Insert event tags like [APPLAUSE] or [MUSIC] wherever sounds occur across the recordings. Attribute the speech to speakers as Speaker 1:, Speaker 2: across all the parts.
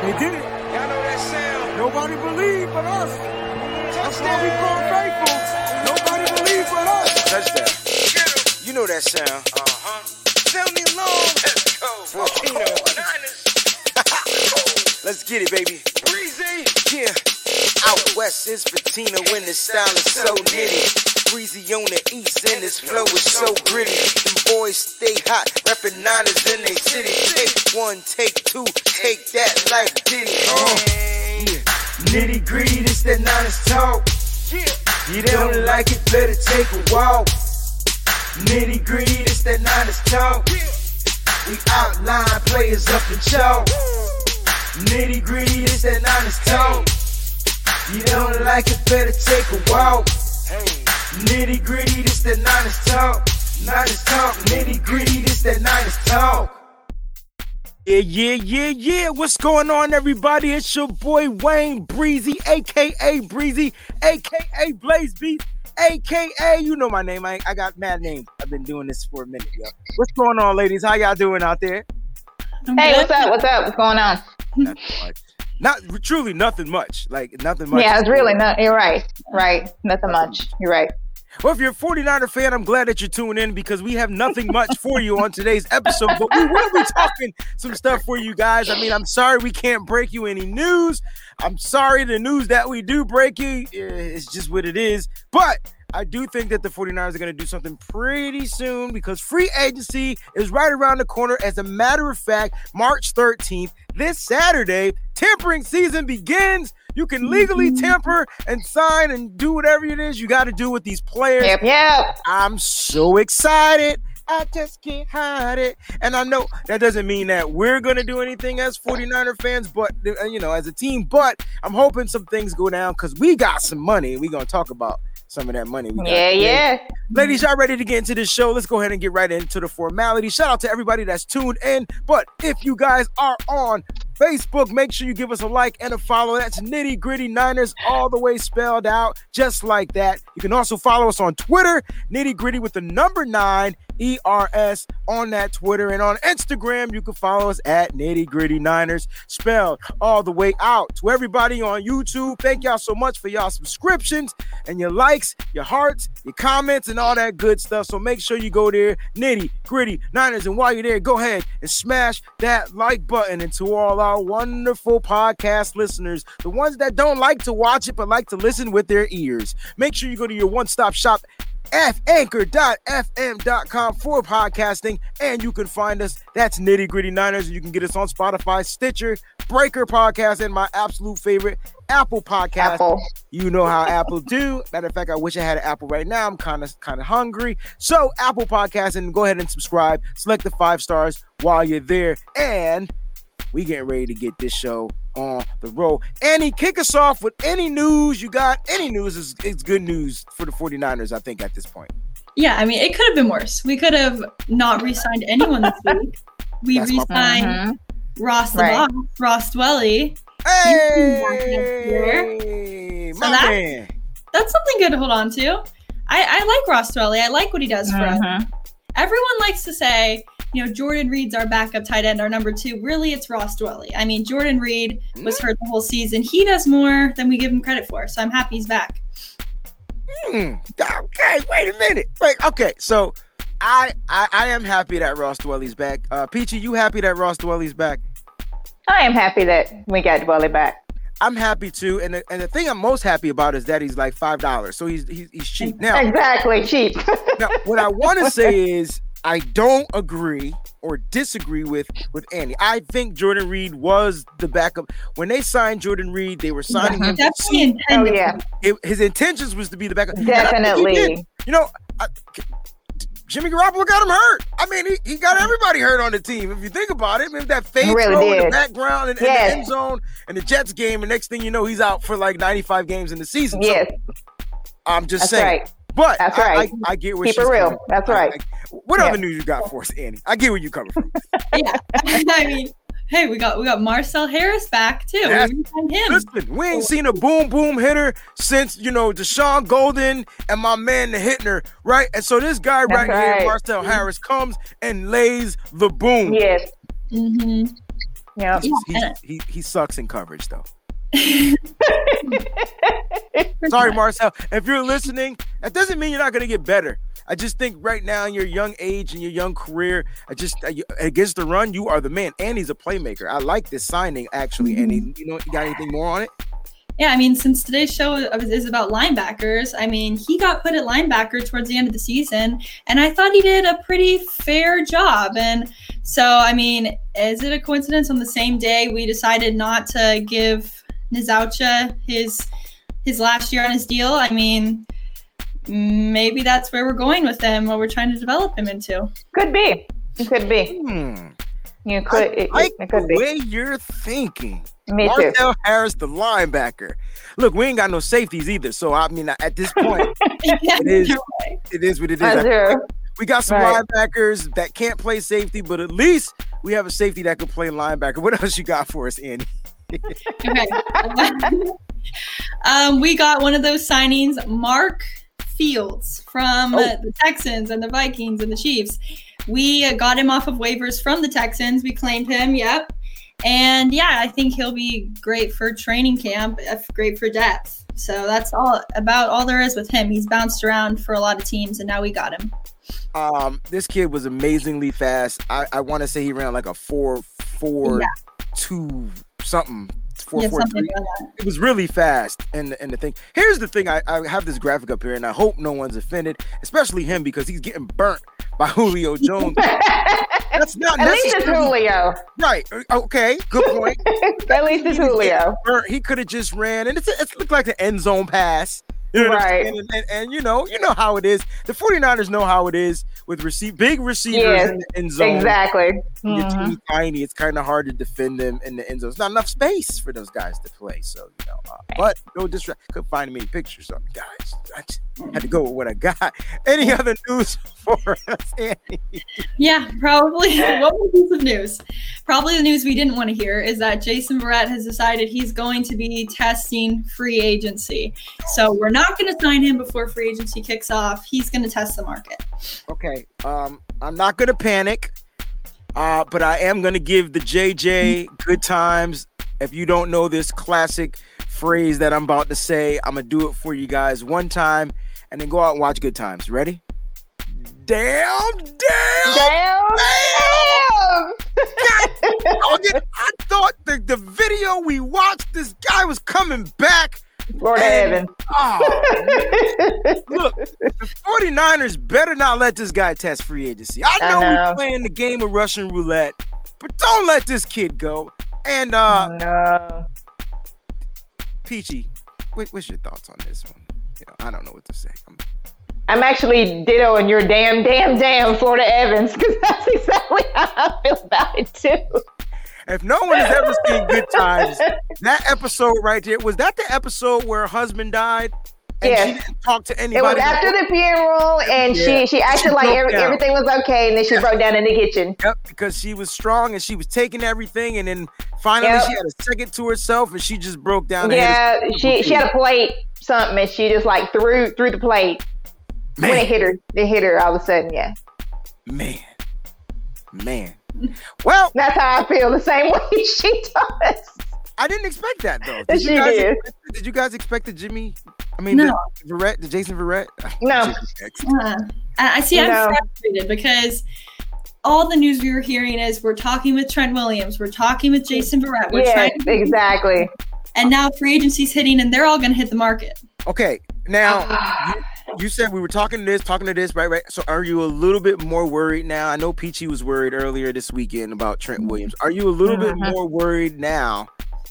Speaker 1: They did it.
Speaker 2: Y'all know that sound.
Speaker 1: Nobody believed but us. That's why we call faithful. Nobody believed but us.
Speaker 2: Touchdown. You know that sound. Uh-huh. Sound me alarm. Let's go. Fortino. [LAUGHS] Let's get it, baby. Breezy. Yeah. Out west is patina when the style is so nitty. Breezy on the east and his flow is so gritty. Them boys stay hot, reppin' niners in they city. Take one, take two, take that like Diddy. Uh, yeah. Nitty gritty, this that niners talk. You don't like it, better take a walk. Nitty gritty, this that niners talk. We outline players up the chalk. Nitty gritty, this that niners talk. You don't like it, better take a walk. Nitty gritty, this that niners talk. Niners talk, nitty gritty, this that niners talk.
Speaker 1: Yeah, yeah, yeah, yeah. What's going on, everybody? It's your boy Wayne Breezy, aka Breezy, aka Blaze Beats, aka you know my name. I, I got mad names. I've been doing this for a minute, yo. What's going on, ladies? How y'all doing out there?
Speaker 3: Hey, what's up? What's up? What's going on?
Speaker 1: Nothing much. Not truly nothing much. Like nothing much.
Speaker 3: Yeah, it's really not. You're right. Right. Nothing much. You're right.
Speaker 1: Well, if you're a 49er fan, I'm glad that you're tuning in because we have nothing much for you on today's episode, but we will be talking some stuff for you guys. I mean, I'm sorry we can't break you any news. I'm sorry the news that we do break you eh, is just what it is. But I do think that the 49ers are going to do something pretty soon because free agency is right around the corner. As a matter of fact, March 13th, this Saturday, tampering season begins. You can legally temper and sign and do whatever it is you got to do with these players.
Speaker 3: Yep. Yep.
Speaker 1: I'm so excited. I just can't hide it. And I know that doesn't mean that we're going to do anything as 49er fans, but, uh, you know, as a team. But I'm hoping some things go down because we got some money. We're going to talk about some of that money. We got.
Speaker 3: Yeah. Yeah.
Speaker 1: Ladies, y'all ready to get into this show? Let's go ahead and get right into the formality. Shout out to everybody that's tuned in. But if you guys are on Facebook, make sure you give us a like and a follow. That's Nitty Gritty Niners, all the way spelled out, just like that. You can also follow us on Twitter, Nitty Gritty with the number nine, ERS on that Twitter. And on Instagram, you can follow us at Nitty Gritty Niners, spelled all the way out. To everybody on YouTube, thank y'all so much for y'all subscriptions and your likes, your hearts, your comments, and all that good stuff. So make sure you go there, Nitty Gritty Niners. And while you're there, go ahead and smash that like button. And to all our wonderful podcast listeners, the ones that don't like to watch it but like to listen with their ears, make sure you go to your one stop shop F anchor.fm.com for podcasting, and you can find us. That's Nitty Gritty Niners. You can get us on Spotify, Stitcher, Breaker Podcast, and my absolute favorite, Apple Podcast.
Speaker 3: Apple.
Speaker 1: You know how Apple do. Matter of fact, I wish I had an Apple right now. I'm kind of kind of hungry. So Apple Podcast, and go ahead and subscribe. Select the five stars while you're there, and we getting ready to get this show on the road. Annie, kick us off with any news you got. Any news is, is good news for the 49ers, I think, at this point.
Speaker 4: Yeah, I mean, it could have been worse. We could have not re-signed anyone this week. We re-signed
Speaker 3: Mhm.
Speaker 4: Ross the
Speaker 3: Right.
Speaker 4: Boss, Ross Dwelley.
Speaker 1: Hey,
Speaker 4: So
Speaker 1: my
Speaker 4: that-
Speaker 1: man.
Speaker 4: That's something good to hold on to. I, I like Ross Dwelley. I like what he does for us.
Speaker 3: Mhm.
Speaker 4: Everyone likes to say, you know, Jordan Reed's our backup tight end, our number two. Really, it's Ross Dwelley. I mean, Jordan Reed was hurt the whole season. He does more than we give him credit for. So I'm happy he's back.
Speaker 1: Hmm, okay, wait a minute. Wait, okay, so I, I I am happy that Ross Dwelley's back. Uh Peachy, you happy that Ross Dwelley's back?
Speaker 3: I am happy that we got Dwelley back.
Speaker 1: I'm happy too, and the, and the thing I'm most happy about is that he's like five dollars, so he's, he's he's cheap. Now,
Speaker 3: Exactly. Cheap.
Speaker 1: now what I want to [LAUGHS] say is I don't agree or disagree with with Andy. I think Jordan Reed was the backup when they signed Jordan Reed. They were signing him. to
Speaker 4: Definitely
Speaker 1: see-
Speaker 3: oh yeah.
Speaker 1: it, his intentions was to be the backup. And I think he did.
Speaker 3: Definitely.
Speaker 1: You know, I, Jimmy Garoppolo got him hurt. I mean, he, he got everybody hurt on the team. If you think about it, man, that fake
Speaker 3: really
Speaker 1: throw in the background and,
Speaker 3: Yes.
Speaker 1: and the end zone and the Jets game, and next thing you know, he's out for like 95 games in the season. So,
Speaker 3: Yes.
Speaker 1: I'm just
Speaker 3: That's
Speaker 1: saying.
Speaker 3: right.
Speaker 1: But
Speaker 3: That's right.
Speaker 1: I, I get where
Speaker 3: Keep
Speaker 1: she's
Speaker 3: it real.
Speaker 1: coming.
Speaker 3: That's right.
Speaker 1: I- what
Speaker 3: Yeah.
Speaker 1: other news you got for us, Annie? I get where you're coming from. [LAUGHS]
Speaker 4: Yeah. [LAUGHS] I mean, hey, we got we got Marcel Harris back too.
Speaker 1: Yes.
Speaker 4: We him.
Speaker 1: Listen, we ain't seen a boom boom hitter since you know Dashon Goldson and my man the Hitner, right? And so this guy right,
Speaker 3: That's
Speaker 1: here,
Speaker 3: right.
Speaker 1: Marcel Harris, comes and lays the boom.
Speaker 3: Yes.
Speaker 4: Mm-hmm.
Speaker 3: Yeah.
Speaker 1: He's-
Speaker 4: Yeah.
Speaker 1: he he sucks in coverage though. [LAUGHS] Sorry, Marcel. If you're listening, that doesn't mean you're not going to get better. I just think right now in your young age and your young career, I just uh, against the run, you are the man. And he's a playmaker. I like this signing actually. And he, you know, you got anything more on it?
Speaker 4: Yeah, I mean, since today's show is about linebackers, I mean, he got put at linebacker towards the end of the season, and I thought he did a pretty fair job. And so, I mean, is it a coincidence on the same day we decided not to give Nizaucha his his last year on his deal? I mean, maybe that's where we're going with him, what we're trying to develop him into.
Speaker 3: Could be. It could be.
Speaker 1: Hmm.
Speaker 3: You could. It,
Speaker 1: Like
Speaker 3: it could
Speaker 1: the
Speaker 3: be.
Speaker 1: way you're thinking.
Speaker 3: Me too.
Speaker 1: Marcel Harris, the linebacker. Look, we ain't got no safeties either. So I mean, at this point, [LAUGHS]
Speaker 4: yeah, [LAUGHS]
Speaker 1: is.
Speaker 4: you're right.
Speaker 1: it is what it is. I-
Speaker 3: true.
Speaker 1: We got some
Speaker 3: Right.
Speaker 1: linebackers that can't play safety, but at least we have a safety that can play linebacker. What else you got for us, Andy?
Speaker 4: Okay. [LAUGHS] um, we got one of those signings, Mark Fields from uh,
Speaker 1: Oh.
Speaker 4: the Texans and the Vikings and the Chiefs. We uh, got him off of waivers from the Texans. We claimed him. Yep. And yeah, I think he'll be great for training camp, great for depth. So that's all about all there is with him. He's bounced around for a lot of teams, and now we got him.
Speaker 1: Um, this kid was amazingly fast. I, I want to say he ran like a four four
Speaker 4: Yeah.
Speaker 1: two something. Four,
Speaker 4: yeah,
Speaker 1: four, three.
Speaker 4: like.
Speaker 1: It was really fast. And and the thing here's the thing. I, I have this graphic up here, and I hope no one's offended, especially him because he's getting burnt by [LAUGHS] Julio Jones. [LAUGHS] That's not
Speaker 3: At least it's Julio.
Speaker 1: right. Uh, Okay, good point. [LAUGHS]
Speaker 3: At least it's Julio.
Speaker 1: He could have just ran, and it's it looked like an end zone pass. You know
Speaker 3: Right.
Speaker 1: And, and, and you know, you know how it is. The 49ers know how it is with receive big receivers
Speaker 3: Yes,
Speaker 1: in the end zone.
Speaker 3: Exactly.
Speaker 1: When Your
Speaker 3: Mhm.
Speaker 1: team's tiny. It's kind of hard to defend them in the end zone. It's not enough space for those guys to play. So you know, uh, but no distract. Couldn't find many pictures of the guys. I just had to go with what I got. [LAUGHS] Any other news [LAUGHS] for us, Andy?
Speaker 4: Yeah, probably. One more piece of news. Probably the news we didn't want to hear is that Jason Verrett has decided he's going to be testing free agency. So we're not going to sign him before free agency kicks off. He's going to test the market.
Speaker 1: Okay. Um, I'm not gonna panic. Uh, but I am gonna give the JJ good times. If you don't know this classic phrase that I'm about to say, I'm gonna do it for you guys one time and then go out and watch good times. Ready? Damn, damn,
Speaker 3: Damn. Damn.
Speaker 1: I did- [LAUGHS] I thought the, the video we watched, this guy was coming back.
Speaker 3: Florida
Speaker 1: And-
Speaker 3: Evans.
Speaker 1: Oh, look, the 49ers better not let this guy test free agency. I
Speaker 3: I
Speaker 1: know,
Speaker 3: know.
Speaker 1: we're playing the game of Russian roulette, but don't let this kid go. And uh
Speaker 3: no.
Speaker 1: Peachy, what, what's your thoughts on this one? You know, I don't know what to say. I'm-
Speaker 3: I'm actually dittoing your damn, damn, damn Florida Evans because that's exactly how I feel about it too.
Speaker 1: If no one has ever seen Good Times, that episode right there was that the episode where her husband died and she didn't talk to anybody.
Speaker 3: It was after the funeral, and
Speaker 1: Yeah.
Speaker 3: she she acted
Speaker 1: She
Speaker 3: like every, everything was okay, and then she broke down in the kitchen.
Speaker 1: Yep, because she was strong and she was taking everything, and then finally
Speaker 3: Yep.
Speaker 1: she had a second to herself, and she just broke down.
Speaker 3: Yeah, she she had a plate something, and she just like threw threw the plate when it hit her. It hit her all of a sudden. Yeah,
Speaker 1: man, man. Well,
Speaker 3: that's how I feel. The same [LAUGHS] way she does.
Speaker 1: I didn't expect that though.
Speaker 3: Yes,
Speaker 1: you
Speaker 3: you
Speaker 1: guys
Speaker 3: did.
Speaker 1: expect- did you guys expect the Jimmy? I mean,
Speaker 4: No.
Speaker 1: the Verrett, the Jason Verrett. [LAUGHS]
Speaker 3: No.
Speaker 4: Uh, I I see. I'm
Speaker 3: No.
Speaker 4: frustrated because all the news we were hearing is we're talking with Trent Williams, we're talking with Jason Verrett, we're
Speaker 3: Yes,
Speaker 4: trying, to,
Speaker 3: exactly.
Speaker 4: and now free agency's hitting, and they're all going to hit the market.
Speaker 1: Okay, now you said we were talking to this, talking to this, right? Right. So, are you a little bit more worried now? I know Peachy was worried earlier this weekend about Trent Williams. Are you a little bit
Speaker 3: Mhm.
Speaker 1: more worried now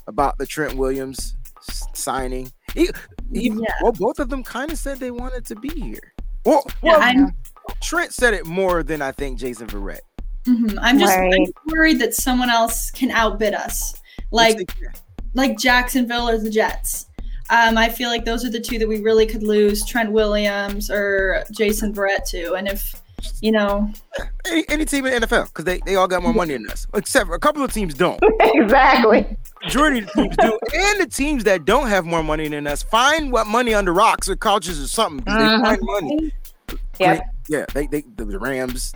Speaker 1: about the Trent Williams s- signing? He, he-
Speaker 4: Yeah.
Speaker 1: Well, both of them kind of said they wanted to be here. Well,
Speaker 4: Yeah,
Speaker 1: well
Speaker 4: I'm,
Speaker 1: Trent said it more than I think Jason Verrett.
Speaker 4: mhm, I'm just I'm worried that someone else can outbid us, like like Jacksonville or the Jets. Um, I feel like those are the two that we really could lose Trent Williams or Jason Verrett to. And if, you know,
Speaker 1: any, any team in the NFL because they, they all got more money than us, except for a couple of teams don't. [LAUGHS]
Speaker 3: exactly.
Speaker 1: Majority of the teams do, and the teams that don't have more money than us find what money under rocks or couches or something. 'cause
Speaker 3: Mhm.
Speaker 1: They find money.
Speaker 3: Yep.
Speaker 1: Yeah, they, they the Rams,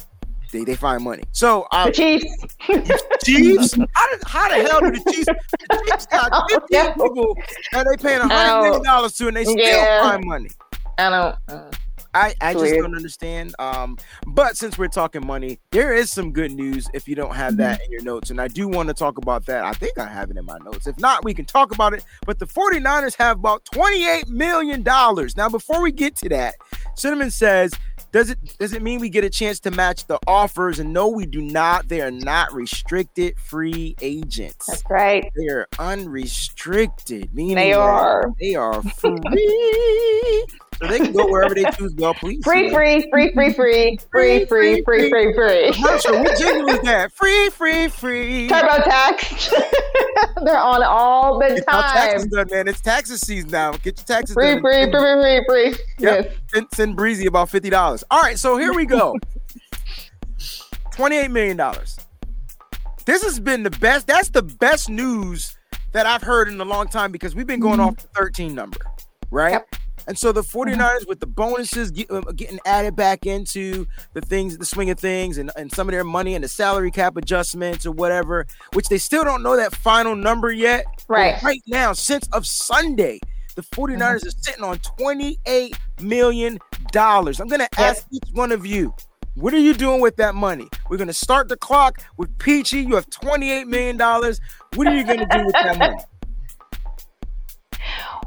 Speaker 1: they, they find money. So
Speaker 3: The
Speaker 1: uh,
Speaker 3: Chiefs. [LAUGHS]
Speaker 1: Chiefs, how, did, how the hell do the Chiefs? The Chiefs got [LAUGHS] 15 people that they paying a hundred million dollars to, and they still
Speaker 3: Yeah.
Speaker 1: find money.
Speaker 3: I don't. uh,
Speaker 1: I, I just
Speaker 3: Weird.
Speaker 1: don't understand. Um, but since we're talking money, there is some good news if you don't have that in your notes. And I do want to talk about that. I think I have it in my notes. If not, we can talk about it. But the 49ers have about $28 million. Now, before we get to that, Cinnamon says, does it does it mean we get a chance to match the offers? And no, we do not. They are not restricted free agents.
Speaker 3: That's right.
Speaker 1: They are unrestricted, meaning
Speaker 3: They are.
Speaker 1: they are free. So they can go wherever they choose. Well, please.
Speaker 3: Free, free, free, free, free, free, free, free, free, free.
Speaker 1: Marshall, what jingle is that? Free, free, free.
Speaker 3: TurboTax. [LAUGHS] They're on all the
Speaker 1: Get our taxes done, man. It's taxes season now. Get your taxes
Speaker 3: Free,
Speaker 1: done.
Speaker 3: free, free, free, free, free.
Speaker 1: Yep.
Speaker 3: Yes.
Speaker 1: Send, send Breezy about fifty dollars. All right, so here we go. [LAUGHS] Twenty-eight million dollars. This has been the best. That's the best news that I've heard in a long time because we've been going mm-hmm. off the 13 number, right?
Speaker 3: Yep.
Speaker 1: And so the 49ers with the bonuses get, uh, getting added back into the things, the swing of things, and, and some of their money and the salary cap adjustments or whatever, which they still don't know that final number yet. But
Speaker 3: Right.
Speaker 1: right now, since of Sunday, the 49ers are sitting on 28 million dollars. I'm gonna ask each one of you, what are you doing with that money? We're gonna start the clock with Peachy. You have 28 million dollars. What are you gonna do with that money?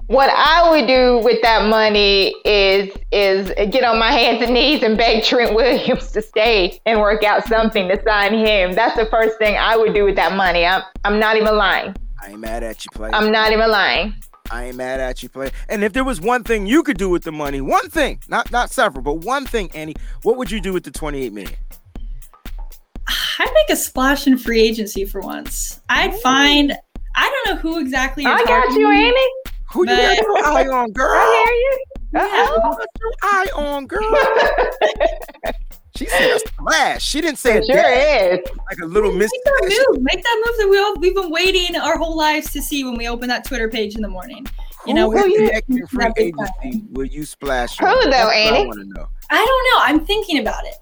Speaker 3: What I would do with that money is is get on my hands and knees and beg Trent Williams to stay and work out something to sign him. That's the first thing I would do with that money. I'm I'm not even lying.
Speaker 1: I ain't mad at you, player.
Speaker 3: I'm not even lying.
Speaker 1: I ain't mad at you, player. And if there was one thing you could do with the money, one thing, not not several, but one thing, Annie, what would you do with the 28 million?
Speaker 4: I'd make a splash in free agency for once. I'd find. I don't know who exactly. You're
Speaker 3: I got
Speaker 4: talking
Speaker 3: you,
Speaker 4: to.
Speaker 3: Annie.
Speaker 1: Who you got your eye on, girl?
Speaker 3: I hear you.
Speaker 1: Who
Speaker 3: Uh-oh.
Speaker 1: got your eye on, girl? [LAUGHS] She said a splash. She didn't say a
Speaker 3: Sure
Speaker 1: dash,
Speaker 3: is.
Speaker 1: like a little miss.
Speaker 4: Make that move. Make that move that we all we've been waiting our whole lives to see when we open that Twitter page in the morning.
Speaker 1: Who
Speaker 4: You know,
Speaker 1: in
Speaker 3: who
Speaker 1: the
Speaker 3: you-
Speaker 1: heck in free
Speaker 4: That'd
Speaker 1: agency will you splash?
Speaker 3: Who
Speaker 1: on?
Speaker 3: though,
Speaker 1: That's what I
Speaker 3: Annie?
Speaker 1: want to know.
Speaker 4: I don't know. I'm thinking about it.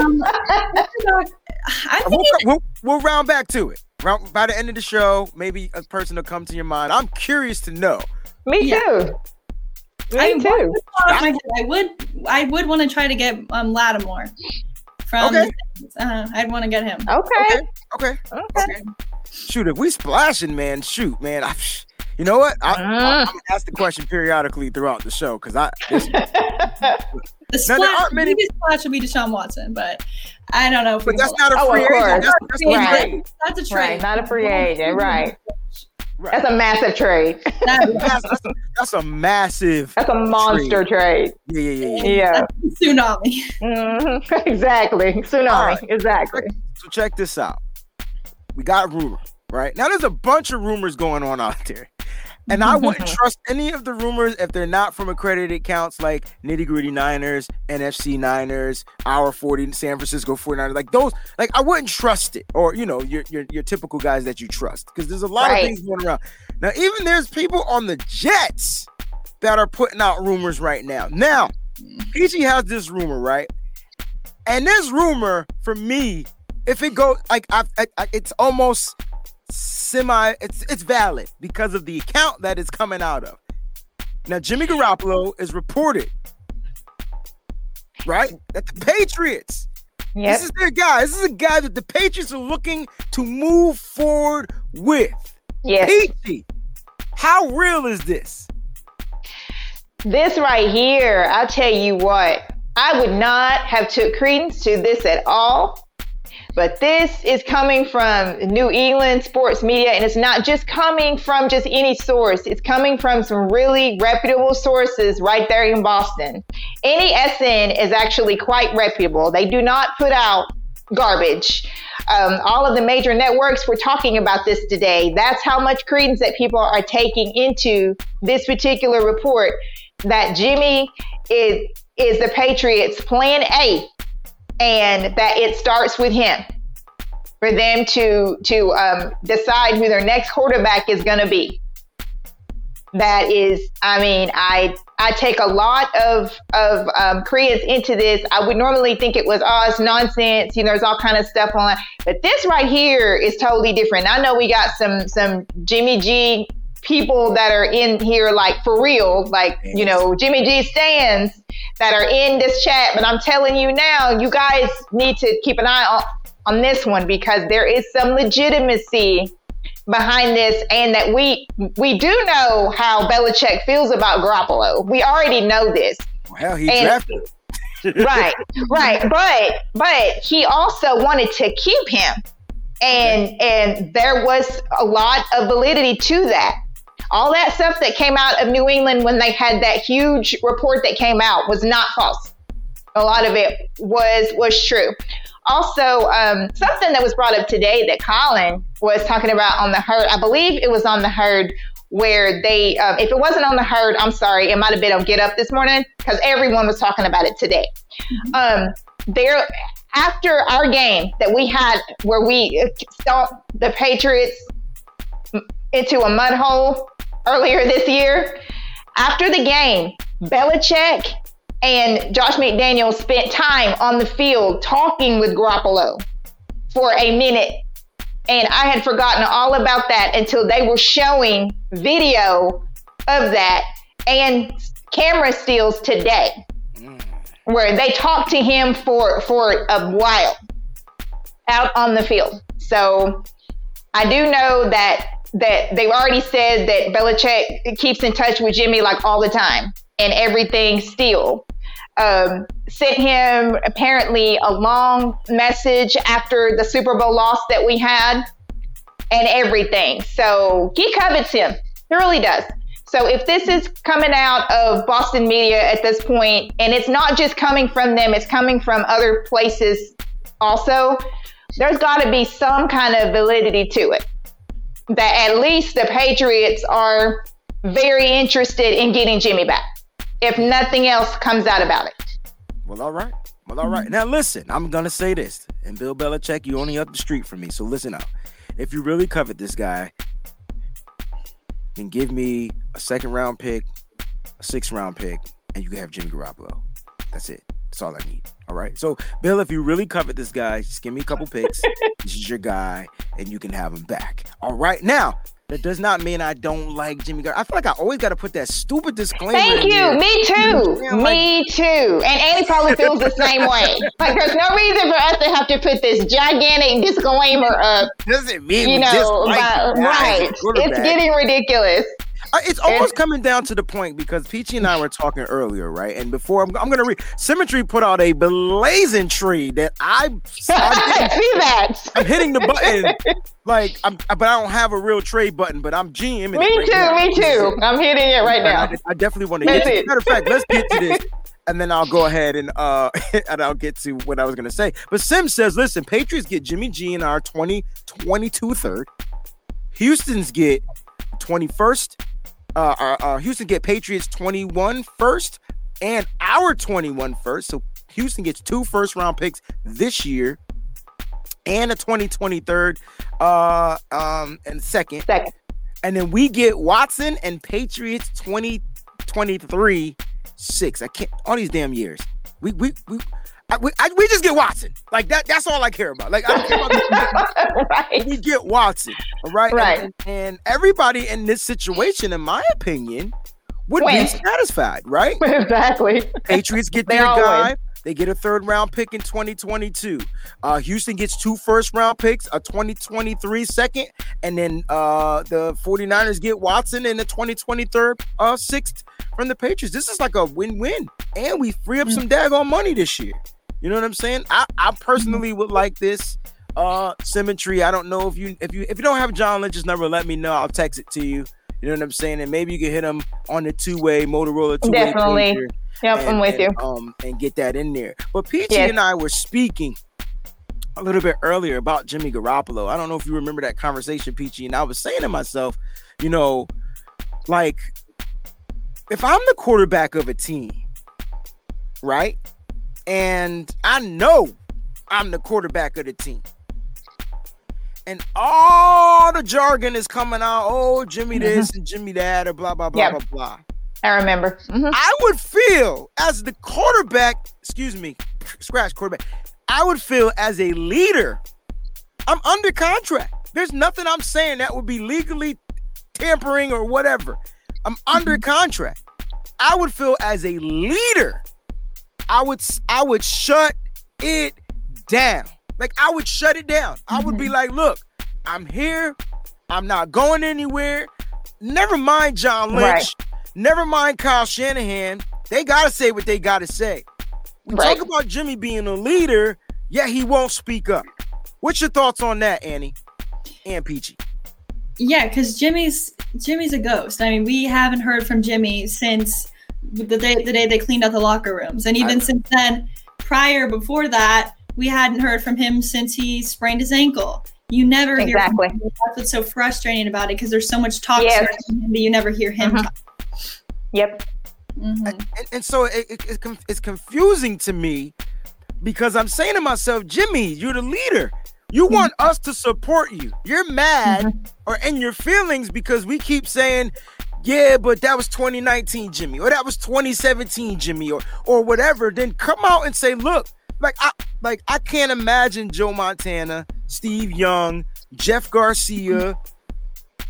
Speaker 4: Um, [LAUGHS] I'm
Speaker 1: We'll, we'll, we'll round back to it. Round, by the end of the show, maybe a person will come to your mind. I'm curious to know.
Speaker 3: Me
Speaker 4: Yeah.
Speaker 3: too. Me
Speaker 4: I
Speaker 3: too.
Speaker 4: would, off my head, I would. I would want to try to get um, Lattimore from.
Speaker 1: Okay.
Speaker 4: Uh, I'd want to get him.
Speaker 3: Okay.
Speaker 1: Okay.
Speaker 3: Okay.
Speaker 1: Shoot, if we splashing, man, shoot, man. I, you know what? I,
Speaker 3: Mm.
Speaker 1: I'm gonna ask the question periodically throughout the show because I. listen, [LAUGHS]
Speaker 4: The
Speaker 1: Now, there
Speaker 4: splash,
Speaker 1: aren't many-
Speaker 4: the biggest splash would be Deshaun Watson, but I don't know if
Speaker 1: but that's not a
Speaker 3: Oh,
Speaker 1: free
Speaker 3: of
Speaker 1: agent. That's, that's a.
Speaker 3: Right.
Speaker 1: trade.
Speaker 4: That's a trade.
Speaker 3: Right, not a free agent, right.
Speaker 1: Right.
Speaker 3: That's a massive trade.
Speaker 1: That's, [LAUGHS] that's, a, that's a massive.
Speaker 3: That's a monster trade.
Speaker 1: Yeah, yeah, yeah, yeah.
Speaker 3: Yeah.
Speaker 4: that's a tsunami.
Speaker 3: Mhm. [LAUGHS] Exactly. Tsunami.
Speaker 1: All right.
Speaker 3: Exactly.
Speaker 1: So check this out. We got rumor, right? Now there's a bunch of rumors going on out there. And I wouldn't [LAUGHS] trust any of the rumors if they're not from accredited accounts like Nitty Gritty Niners, NFC Niners, Our 40, San Francisco 49ers. Like those, like I wouldn't trust it. Or, you know, your your, your typical guys that you trust. Because there's a lot
Speaker 3: Right.
Speaker 1: of things going around. Now, even there's people on the Jets that are putting out rumors right now. Now, PG has this rumor, right? And this rumor, for me, if it goes like I, I, I it's almost semi it's it's valid because of the account that it's coming out of. Now Jimmy Garoppolo is reported right that the Patriots
Speaker 3: Yep.
Speaker 1: this is their guy. This is a guy that the Patriots are looking to move forward with.
Speaker 3: Yes.
Speaker 1: Peachy, how real is this?
Speaker 3: This right here, I'll tell you what, I would not have took credence to this at all. But this is coming from New England sports media, and it's not just coming from just any source. It's coming from some really reputable sources right there in Boston. NESN is actually quite reputable. They do not put out garbage. Um, all of the major networks were talking about this today. That's how much credence that people are taking into this particular report that Jimmy is is the Patriots' plan A, and that it starts with him for them to to um, decide who their next quarterback is going to be. that is, I mean, I I take a lot of of um, credence into this. I would normally think it was oh, it's nonsense. You know, there's all kind of stuff on, but this right here is totally different. I know we got some some Jimmy G people that are in here like for real, like you know Jimmy G stands that are in this chat. But I'm telling you now, you guys need to keep an eye on on this one because there is some legitimacy behind this and that we we do know how Belichick feels about Garoppolo. We already know this.
Speaker 1: Well, he and, drafted.
Speaker 3: right, [LAUGHS] right. But but he also wanted to keep him. And okay. and there was a lot of validity to that. All that stuff that came out of New England when they had that huge report that came out was not false. A lot of it was was true also um, something that was brought up today that Colin was talking about on the herd. I believe it was on the herd where they, um, if it wasn't on the herd, I'm sorry, it might have been on Get Up this morning because everyone was talking about it today. Mm-hmm. Um, there, after our game that we had where we stomped the Patriots into a mud hole earlier this year, after the game, Belichick and Josh McDaniels spent time on the field talking with Garoppolo for a minute. And I had forgotten all about that until they were showing video of that and camera steals today where they talked to him for, for a while out on the field. So I do know that that they've already said that Belichick keeps in touch with Jimmy like all the time and everything still um, sent him apparently a long message after the Super Bowl loss that we had and everything. So he covets him. He really does. So if this is coming out of Boston media at this point, and it's not just coming from them, it's coming from other places also, there's got to be some kind of validity to it. That at least the Patriots are very interested in getting Jimmy back if nothing else comes out about it.
Speaker 1: Well, all right. Well, all right. Now listen, I'm gonna say this, and Bill Belichick, you only up the street from me, so listen up. If you really covet this guy, then give me a second round pick, a sixth round pick, and you can have Jimmy Garoppolo. That's it. That's all I need. All right. So, Bill, if you really covet this guy, just give me a couple picks. [LAUGHS] this is your guy, and you can have him back. All right. Now, that does not mean I don't like Jimmy Gar. I feel like I always got to put that stupid disclaimer.
Speaker 3: Thank you. Me too. Me like, too. And Annie probably feels the same way. [LAUGHS] Like there's no reason for us to have to put this gigantic disclaimer up.
Speaker 1: Doesn't mean you know,
Speaker 3: right? It's getting ridiculous.
Speaker 1: It's almost coming down to the point because Peachy and I were talking earlier, right? And before I'm, I'm going to read, Symmetry put out a blazing tree that I,
Speaker 3: I see that.
Speaker 1: I'm hitting the button [LAUGHS] like, I'm, but I don't have a real trade button, but I'm GM.
Speaker 3: Me right too, now. me too. I'm hitting it right now. I,
Speaker 1: I definitely want to get to Matter of fact, let's get to [LAUGHS] this. and then I'll go ahead and uh [LAUGHS] and I'll get to what I was gonna say. But Sim says, listen, Patriots get Jimmy G in our 2022 third. Houston's get 21st uh, uh, uh, Houston get Patriots 21 first and our 21 first. So Houston gets two first round picks this year and a 2023 uh um and second.
Speaker 3: Second.
Speaker 1: And then we get Watson and Patriots 2023 six. I can't all these damn years. We we we I, we, I, we just get Watson. Like that. That's all I care about. Like I don't care about [LAUGHS] right. We get Watson. All right.
Speaker 3: Right.
Speaker 1: And, and, everybody in this situation, in my opinion, would Win. be satisfied. Right. [LAUGHS]
Speaker 3: Exactly.
Speaker 1: Patriots get their guy. They get a third round pick in 2022. Uh, Houston gets two first round picks, a 2023 second, and then uh, the 49ers get Watson in the 2023 uh, sixth from the Patriots. This is like a win win. And we free up some daggone money this year. You know what I'm saying? I, I personally would like this uh symmetry. I don't know if you if you if you don't have John Lynch's number, let me know. I'll text it to you. You know what I'm saying? And maybe you can hit him on the two way Motorola two way.
Speaker 3: Definitely. Yep,
Speaker 1: and,
Speaker 3: I'm with
Speaker 1: and,
Speaker 3: you.
Speaker 1: Um, and get that in there. But Peachy yes. and I were speaking a little bit earlier about Jimmy Garoppolo. I don't know if you remember that conversation, Peachy. And I was saying to myself, you know, like if I'm the quarterback of a team, right? And I know I'm the quarterback of the team. and all the jargon is coming out. Oh, Jimmy this and Jimmy that, or blah blah blah
Speaker 3: Yep.
Speaker 1: blah blah.
Speaker 3: I remember. Mhm.
Speaker 1: I would feel as the quarterback, excuse me, scratch quarterback. I would feel as a leader. I'm under contract. There's nothing I'm saying that would be legally tampering or whatever. I'm under contract. I would feel as a leader. I would I would shut it down. Like I would shut it down. I would be mm-hmm. like, look, I'm here. I'm not going anywhere. Never mind John Lynch.
Speaker 3: Right.
Speaker 1: Never mind Kyle Shanahan. They gotta say what they gotta say. We
Speaker 3: Right.
Speaker 1: talk about Jimmy being a leader, yet he won't speak up. What's your thoughts on that, Annie and Peachy?
Speaker 4: Yeah, because Jimmy's Jimmy's a ghost. I mean, we haven't heard from Jimmy since the day the day they cleaned out the locker rooms, and even since then, prior before that, we hadn't heard from him since he sprained his ankle. You never hear
Speaker 3: Exactly.
Speaker 4: from him. That's what's so frustrating about it because there's so much talk
Speaker 3: Yes.
Speaker 4: surrounding him, but you never hear him.
Speaker 3: Mhm.
Speaker 4: talk.
Speaker 3: Yep.
Speaker 4: Mhm.
Speaker 1: and, and so it, it- it's, conf- it's confusing to me because I'm saying to myself, Jimmy, you're the leader. You want us to support you. You're mad or in your feelings because we keep saying, yeah, but that was 2019 Jimmy, or that was 2017 Jimmy, or or whatever. Then come out and say, look, like I like I can't imagine Joe Montana, Steve Young, Jeff Garcia.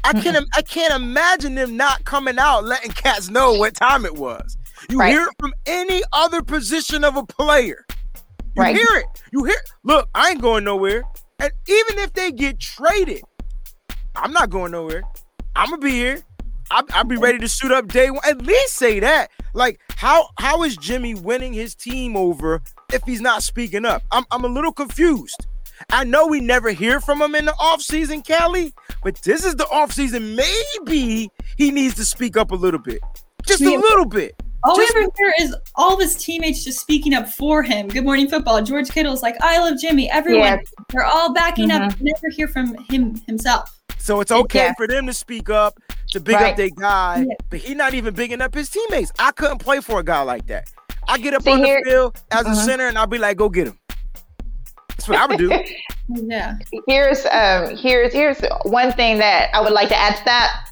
Speaker 1: I can't I can't imagine them not coming out letting cats know what time it was. You
Speaker 3: Right.
Speaker 1: hear it from any other position of a player. You
Speaker 3: Right.
Speaker 1: hear it. You hear look, I ain't going nowhere. And even if they get traded, I'm not going nowhere. I'm gonna be here. I'll, I'll be ready to suit up day one. At least say that. Like, how how is Jimmy winning his team over if he's not speaking up? I'm I'm a little confused. I know we never hear from him in the offseason, Callie, but this is the offseason. Maybe he needs to speak up a little bit. Just a little bit.
Speaker 4: All
Speaker 1: Just-
Speaker 4: we ever hear is all of his teammates just speaking up for him. Good morning, football. George Kittle's like, I love Jimmy. Everyone,
Speaker 3: Yes.
Speaker 4: they're all backing up.
Speaker 3: Mhm.
Speaker 4: You never hear from him himself.
Speaker 1: So it's okay
Speaker 3: Yeah.
Speaker 1: for them to speak up, to big up
Speaker 3: Right.
Speaker 1: their guy,
Speaker 4: Yeah.
Speaker 1: but he not even bigging up his teammates. I couldn't play for a guy like that. I get up
Speaker 3: See,
Speaker 1: on
Speaker 3: here-
Speaker 1: the field as a
Speaker 3: Mhm.
Speaker 1: center and I'll be like, go get him. That's what I would do. [LAUGHS]
Speaker 4: Yeah.
Speaker 3: here's um here's here's one thing that I would like to add to that.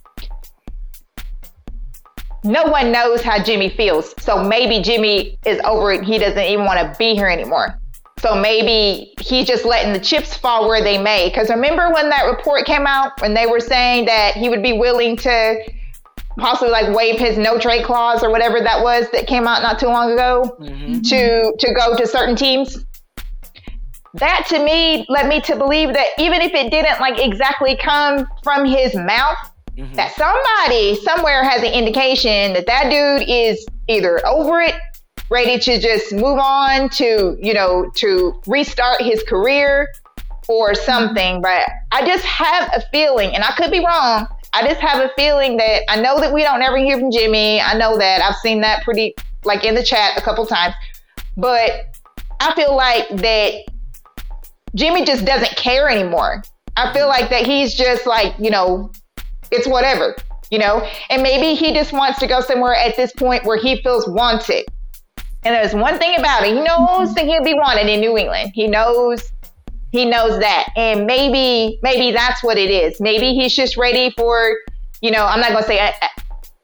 Speaker 3: No one knows how Jimmy feels. So maybe Jimmy is over it. He doesn't even want to be here anymore. So maybe he's just letting the chips fall where they may. Because remember when that report came out when they were saying that he would be willing to possibly like waive his no trade clause or whatever that was that came out not too long ago
Speaker 1: Mhm.
Speaker 3: to to go to certain teams that to me led me to believe that even if it didn't like exactly come from his mouth
Speaker 1: Mhm.
Speaker 3: that somebody somewhere has an indication that that dude is either over it ready to just move on to you know to restart his career or something. But i just have a feeling and i could be wrong i just have a feeling that i know that we don't ever hear from jimmy. I know that. I've seen that pretty like in the chat a couple times. But i feel like that jimmy just doesn't care anymore. I feel like that he's just like you know it's whatever, you know? And maybe he just wants to go somewhere at this point where he feels wanted. And there's one thing about it, he knows that he'll be wanted in New England. He knows he knows that. And maybe maybe that's what it is. Maybe he's just ready for, you know, I'm not gonna say a,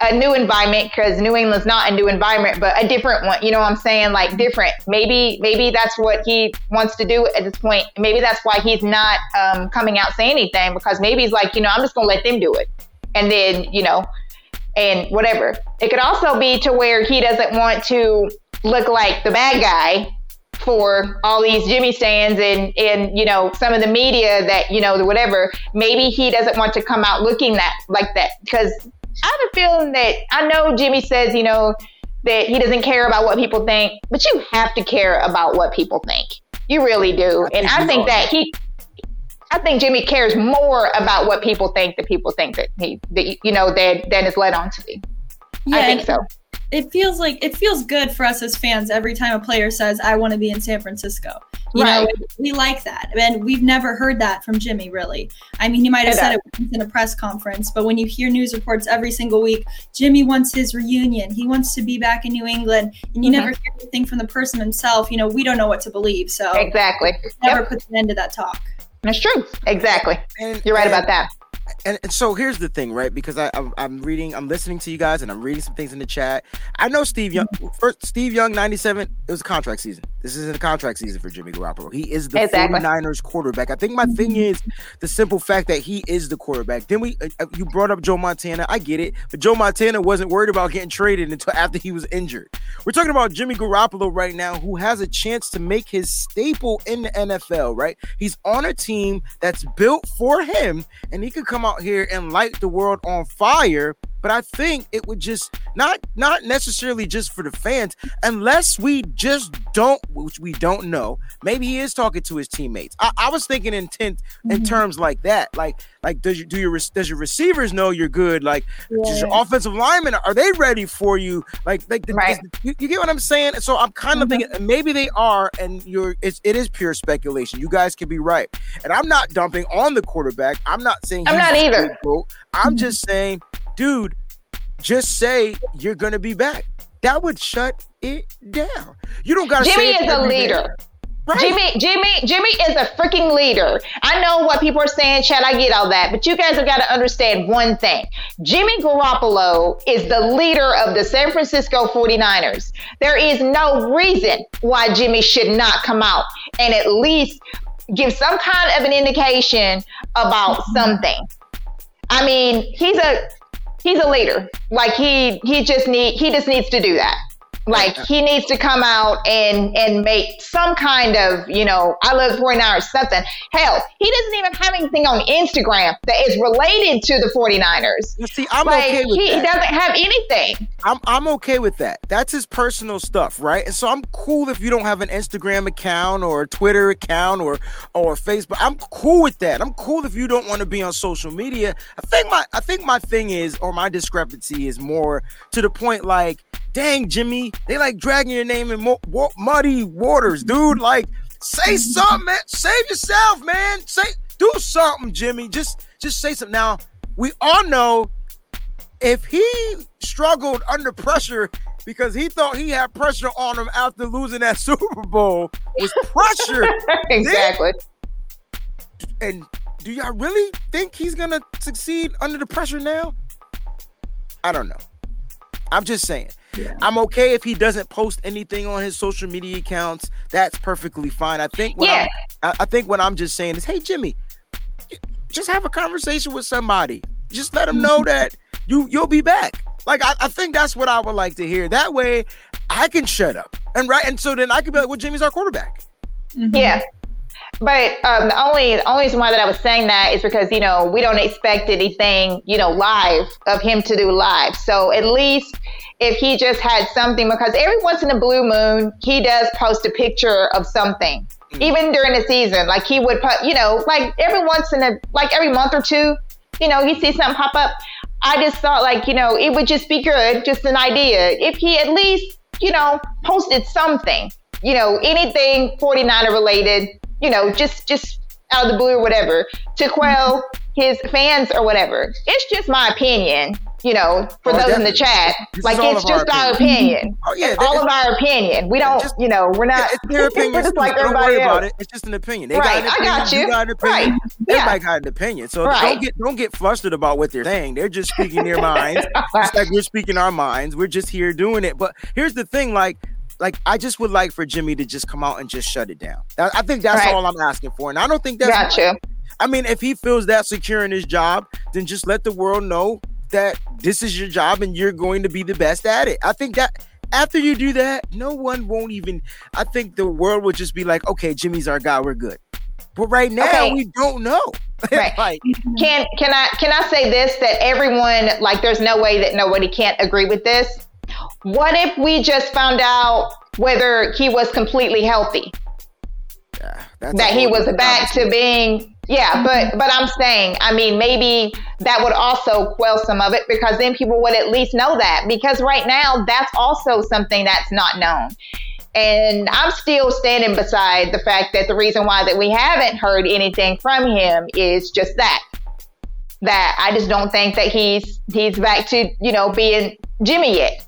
Speaker 3: a new environment because New England's not a new environment, but a different one. You know what I'm saying? Like different. Maybe maybe that's what he wants to do at this point. Maybe that's why he's not um, coming out saying anything because maybe he's like, you know, I'm just gonna let them do it, and then you know, and whatever. It could also be to where he doesn't want to look like the bad guy for all these Jimmy stands and and you know some of the media that you know whatever. Maybe he doesn't want to come out looking that like that because I have a feeling that I know Jimmy says you know that he doesn't care about what people think, but you have to care about what people think. You really do,
Speaker 1: I
Speaker 3: and
Speaker 1: think
Speaker 3: I think that he. I think Jimmy cares more about what people think than people think that he, that, you know, that than is led on to be.
Speaker 4: Yeah,
Speaker 3: I think
Speaker 4: and
Speaker 3: so.
Speaker 4: It feels like it feels good for us as fans every time a player says, "I want to be in San Francisco." You know,
Speaker 3: Right.
Speaker 4: we like that, and we've never heard that from Jimmy. Really, I mean, he might have said it in a press conference, but when you hear news reports every single week, Jimmy wants his reunion. He wants to be back in New England, and you
Speaker 3: Mhm.
Speaker 4: never hear anything from the person himself. You know, we don't know what to believe, so
Speaker 3: Exactly.
Speaker 4: never
Speaker 3: Yep.
Speaker 4: puts an end to that talk.
Speaker 3: That's true. Exactly.
Speaker 1: And,
Speaker 3: You're right
Speaker 1: and-
Speaker 3: about that.
Speaker 1: And, and so here's the thing, right? Because I, I'm, I'm reading, I'm listening to you guys, and I'm reading some things in the chat. I know Steve Young. Mm-hmm. First, Steve Young, '97. It was a contract season. This isn't a contract season for Jimmy Garoppolo. He is the
Speaker 3: Exactly.
Speaker 1: 49ers quarterback. I think my thing is the simple fact that he is the quarterback. Then we, uh, uh, you brought up Joe Montana. I get it, but Joe Montana wasn't worried about getting traded until after he was injured. We're talking about Jimmy Garoppolo right now, who has a chance to make his staple in the NFL. Right? He's on a team that's built for him, and he could come out here and light the world on fire. But I think it would just not not necessarily just for the fans, unless we just don't, which we don't know. Maybe he is talking to his teammates. I, I was thinking in ten, in
Speaker 4: Mhm.
Speaker 1: terms like that. Like like does you do your does your receivers know you're good? Like does your offensive linemen are they ready for you? Like like the,
Speaker 3: Right.
Speaker 1: you, you get what I'm saying? So I'm kind of
Speaker 4: Mhm.
Speaker 1: thinking maybe they are, and you're it's, it is pure speculation. You guys could be right, and I'm not dumping on the quarterback. I'm not saying
Speaker 3: I'm not either.
Speaker 1: I'm just saying, dude, just say you're gonna be back. That would shut it down. You don't gotta
Speaker 3: Jimmy is a
Speaker 1: day.
Speaker 3: leader.
Speaker 1: Right.
Speaker 3: Jimmy, Jimmy, Jimmy is a freaking leader. I know what people are saying, Chad. I get all that, but you guys have got to understand one thing. Jimmy Garoppolo is the leader of the San Francisco 49ers. There is no reason why Jimmy should not come out and at least give some kind of an indication about something. I mean, he's a he's a leader. Like he he just need he just needs to do that. Like he needs to come out and and make some kind of, you know, I love 49ers something. Hell, he doesn't even have anything on Instagram that is related to the 49ers.
Speaker 1: You see, I'm
Speaker 3: like
Speaker 1: okay with
Speaker 3: he, he doesn't have anything.
Speaker 1: I'm I'm okay with that. That's his personal stuff, right? And so I'm cool if you don't have an Instagram account or a Twitter account or or Facebook. I'm cool with that. I'm cool if you don't want to be on social media. I think my I think my thing is or my discrepancy is more to the point like, dang Jimmy, they like dragging your name in mo- muddy waters, dude. Like, say something, man. Save yourself, man. Say do something, Jimmy. Just just say something. Now we all know if he struggled under pressure because he thought he had pressure on him after losing that [LAUGHS] Super Bowl was pressure. [LAUGHS]
Speaker 3: exactly.
Speaker 1: and do y'all really think he's gonna succeed under the pressure now? I don't know. I'm just saying. I'm okay if he doesn't post anything on his social media accounts. That's perfectly fine. I think what
Speaker 3: Yeah.
Speaker 1: I'm, I, think what I'm just saying is, hey Jimmy, just have a conversation with somebody. Just let them know that you you'll be back. Like I, I think that's what I would like to hear. That way, I can shut up and right, and so then I could be like, well, Jimmy's our quarterback.
Speaker 4: Mhm.
Speaker 3: Yeah. But um, the only the only reason why that I was saying that is because you know we don't expect anything you know live of him to do live. So at least if he just had something, because every once in a blue moon he does post a picture of something, even during the season. Like he would put, you know, like every once in a like every month or two, you know, he sees something pop up. I just thought like you know it would just be good, just an idea, if he at least you know posted something, you know, anything 49er related you know, just just out of the blue or whatever, to quell his fans or whatever. It's just my opinion, you know, for
Speaker 1: Oh,
Speaker 3: those in the chat.
Speaker 1: This
Speaker 3: like it's
Speaker 1: our
Speaker 3: just our opinion. Mm-hmm.
Speaker 1: Oh yeah,
Speaker 3: It's all of our opinion. We don't,
Speaker 1: just-
Speaker 3: you know, we're
Speaker 1: Yeah,
Speaker 3: not.
Speaker 1: it's their [LAUGHS] opinion.
Speaker 3: we're just like
Speaker 1: don't
Speaker 3: everybody
Speaker 1: worry
Speaker 3: else.
Speaker 1: about it. It's just an opinion. They
Speaker 3: Right,
Speaker 1: got an
Speaker 3: I got you.
Speaker 1: got an opinion.
Speaker 3: Right. Yeah.
Speaker 1: Everybody got an opinion. So
Speaker 3: Right.
Speaker 1: don't get don't get flustered about what they're saying. They're just speaking their minds. Just like we're speaking our minds. We're just here doing it. But here's the thing, like. Like I just would like for Jimmy to just come out and just shut it down. I think that's
Speaker 3: Right.
Speaker 1: all I'm asking for, and I don't think that's
Speaker 3: Gotcha.
Speaker 1: I mean, if he feels that secure in his job, then just let the world know that this is your job and you're going to be the best at it. I think that after you do that, no one won't even. I think the world will just be like, okay, Jimmy's our guy, we're good. But right now,
Speaker 3: Okay.
Speaker 1: we don't know. [LAUGHS]
Speaker 3: Right.
Speaker 1: like,
Speaker 3: Can can I can I say this that everyone like there's no way that nobody can't agree with this? What if we just found out whether he was completely healthy?
Speaker 1: yeah,
Speaker 3: that he was back to being yeah but but i'm saying i mean maybe that would also quell some of it because then people would at least know that because right now that's also something that's not known. And i'm still standing beside the fact that the reason why that we haven't heard anything from him is just that that i just don't think that he's he's back to you know being jimmy yet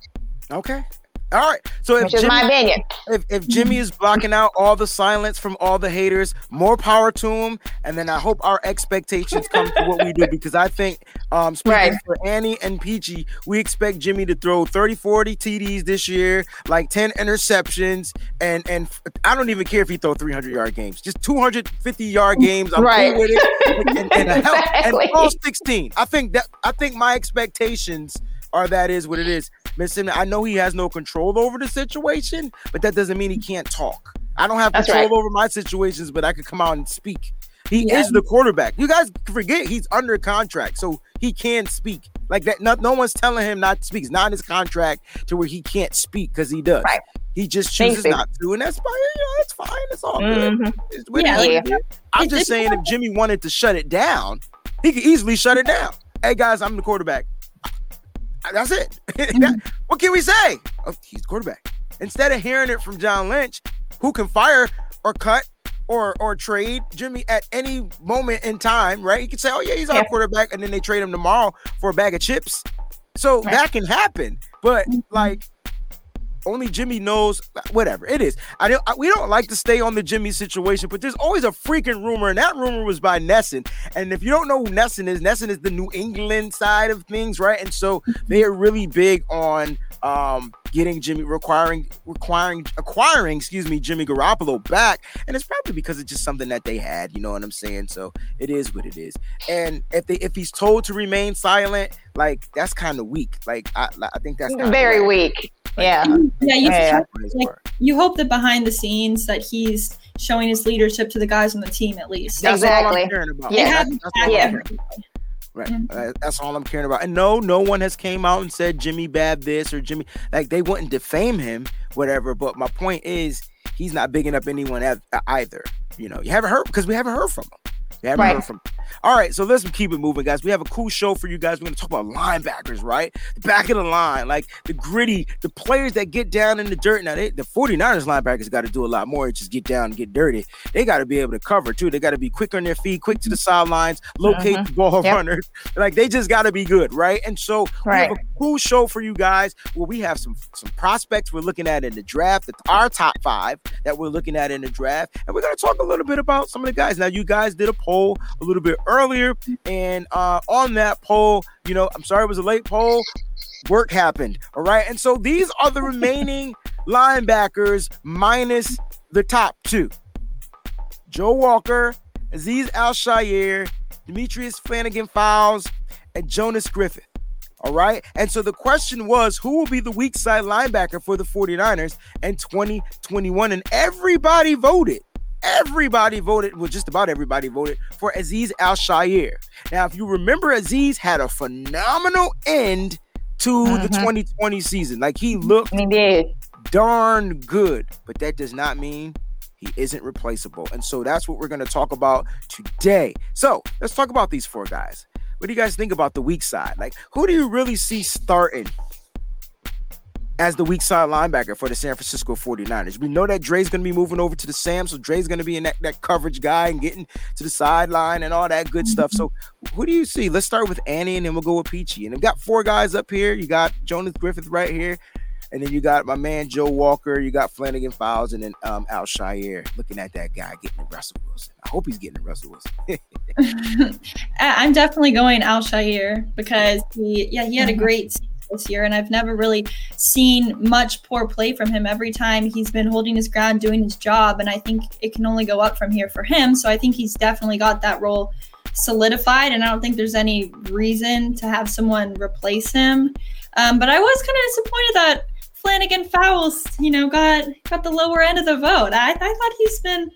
Speaker 1: Okay. All right. So if
Speaker 3: which is
Speaker 1: Jimmy,
Speaker 3: my opinion.
Speaker 1: if, if Jimmy is blocking out all the silence from all the haters, more power to him. And then I hope our expectations come to what we do because I think, um, speaking
Speaker 3: Right.
Speaker 1: for Annie and Peachy, we expect Jimmy to throw 30, 40 TDs this year, like 10 interceptions. And and I don't even care if he throw 300 yard games, just 250 yard games. I'm
Speaker 3: Right.
Speaker 1: cool with it. And, and, [LAUGHS] a hell- and all 16. I think that I think my expectations are that is what it is. Miss Simmons, I know he has no control over the situation, but that doesn't mean he can't talk. I don't have
Speaker 3: That's
Speaker 1: control
Speaker 3: right.
Speaker 1: over my situations, but I could come out and speak. He
Speaker 4: Yeah.
Speaker 1: is the quarterback. You guys forget he's under contract, so he can speak. Like that, no, no one's telling him not to speak. It's not in his contract to where he can't speak because he does.
Speaker 3: Right.
Speaker 1: He just chooses not to, and that's fine. You know, it's fine. It's all good.
Speaker 3: Mhm.
Speaker 1: It's it
Speaker 4: Yeah,
Speaker 1: I'm
Speaker 4: It's-
Speaker 1: just saying, if Jimmy wanted to shut it down, he could easily shut it down. Hey guys, I'm the quarterback. That's it. [LAUGHS] Mm-hmm. what can we say? Oh, he's quarterback. Instead of hearing it from John Lynch, who can fire or cut or or trade Jimmy at any moment in time, right? He could say, "Oh yeah, he's our
Speaker 3: Yeah.
Speaker 1: quarterback," and then they trade him tomorrow for a bag of chips. So
Speaker 3: Right.
Speaker 1: that can happen, but mm-hmm. like only Jimmy knows. Whatever it is, I don't. I, we don't like to stay on the Jimmy situation, but there's always a freaking rumor, and that rumor was by NESN. And if you don't know who NESN is, NESN is the New England side of things, right? And so they are really big on um getting Jimmy requiring requiring acquiring, excuse me, Jimmy Garoppolo back. And it's probably because it's just something that they had, you know what I'm saying? So it is what it is. And if they if he's told to remain silent, like that's kind of weak. Like I I think that's
Speaker 3: Very
Speaker 1: whack.
Speaker 3: weak. Yeah.
Speaker 4: Yeah, you,
Speaker 3: Yeah.
Speaker 4: Like, you hope that behind the scenes that he's showing his leadership to the guys on the team at least.
Speaker 1: That's all
Speaker 3: Exactly.
Speaker 1: I'm caring about.
Speaker 3: Yeah.
Speaker 1: That's, that's
Speaker 4: back
Speaker 1: all I'm
Speaker 3: Yeah.
Speaker 1: Right. Uh, that's all I'm caring about. And no, no one has came out and said Jimmy bad this or Jimmy like they wouldn't defame him, whatever. But my point is, he's not bigging up anyone either. You know, you haven't heard because we haven't heard from him. We haven't
Speaker 3: Right.
Speaker 1: heard from. Him. All right, so let's keep it moving, guys. We have a cool show for you guys. We're gonna talk about linebackers, right? The back of the line, like the gritty, the players that get down in the dirt. Now, they, the 49ers linebackers got to do a lot more. than Just get down and get dirty. They got to be able to cover too. They got to be quick on their feet, quick to the sidelines, locate
Speaker 3: Mhm.
Speaker 1: the ball
Speaker 3: Yep.
Speaker 1: runners. Like they just got to be good, right? And so we have a cool show for you guys where we have some some prospects we're looking at in the draft, that our top five that we're looking at in the draft, and we're gonna talk a little bit about some of the guys. Now, you guys did a poll a little bit earlier, and uh, on that poll, you know, I'm sorry it was a late poll. Work happened, all right. And so these are the remaining [LAUGHS] linebackers minus the top two: Joe Walker, Azeez Al-Shaair, Demetrius Flannigan-Fowles, and Jonas Griffith. All right. And so the question was who will be the weak side linebacker for the 49ers in 2021? And everybody voted. Everybody voted, well, just about everybody voted for Azeez Al-Shaair. Now, if you remember, Azeez had a phenomenal end to the
Speaker 3: Mhm.
Speaker 1: 2020 season. Like he looked
Speaker 3: He did.
Speaker 1: darn good, but that does not mean he isn't replaceable. And so that's what we're going to talk about today. So let's talk about these four guys. What do you guys think about the weak side? Like, who do you really see starting as the weak side linebacker for the San Francisco 49ers? We know that Dre's going to be moving over to the Sam, so Dre's going to be in that, that coverage guy and getting to the sideline and all that good stuff. So, who do you see? Let's start with Annie and then we'll go with Peachy. And I've got four guys up here. You got Jonas Griffith right here. And then you got my man Joe Walker, you got Flannigan-Fowles, and then um, Al-Shaair looking at that guy getting the Russell Wilson. I hope he's getting the Russell Wilson. [LAUGHS] [LAUGHS]
Speaker 4: I'm definitely going Al-Shaair because he, yeah, he had a great season this year, and I've never really seen much poor play from him. Every time he's been holding his ground, doing his job, and I think it can only go up from here for him. So I think he's definitely got that role solidified, and I don't think there's any reason to have someone replace him. Um, but I was kind of disappointed that Flannigan-Fowles, you know, got got the lower end of the vote. I, I thought he's been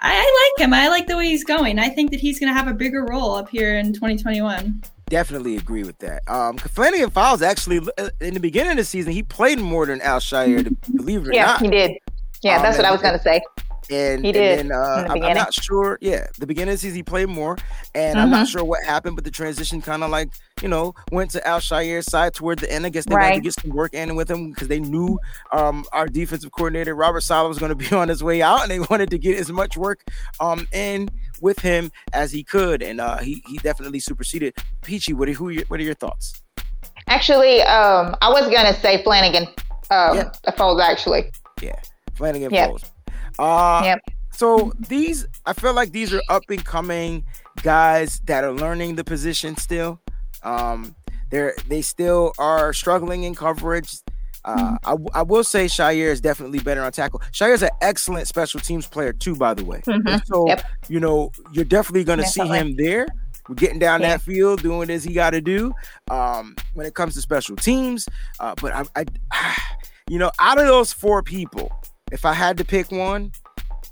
Speaker 4: I, I like him. I like the way he's going. I think that he's going to have a bigger role up here in 2021.
Speaker 1: Definitely agree with that. Um, Flannigan-Fowles actually uh, in the beginning of the season he played more than Al-Shaair, believe it or
Speaker 3: Yeah,
Speaker 1: not.
Speaker 3: Yeah, he did. Yeah,
Speaker 1: Um,
Speaker 3: that's what I was gonna say.
Speaker 1: And,
Speaker 3: He did
Speaker 1: and then, uh, I'm- I'm, not sure. Yeah, the beginning of the season he played more, and I'm not
Speaker 3: Mhm.
Speaker 1: sure what happened, but the transition kind of like you know went to Al-Shaair's side toward the end. I guess they wanted to get some work in with him because they knew um, our defensive coordinator Robert Saleh was going [LAUGHS] to be on his way out, and they wanted to get as much work um, in with him as he could, and uh, he he definitely superseded Peachy. What are who? are your- What are your thoughts?
Speaker 3: Actually, um, I was gonna say Flannigan Um,
Speaker 1: Yeah.
Speaker 3: Fowles actually.
Speaker 1: Yeah, Flannigan
Speaker 3: Yep.
Speaker 1: Fowles. Uh,
Speaker 3: Yep.
Speaker 1: So these, I feel like these are up and coming guys that are learning the position still. Um, they're they still are struggling in coverage. Uh, I, I will say Shaair is definitely better on tackle. Shaair is an excellent special teams player too, by the way.
Speaker 3: Mhm.
Speaker 1: So
Speaker 3: Yep.
Speaker 1: you know you're definitely going to see him there. We're getting down
Speaker 3: Yeah.
Speaker 1: that field, doing as he got to do. Um, when it comes to special teams, uh, but I, I, [SIGHS] you know, out of those four people, if I had to pick one,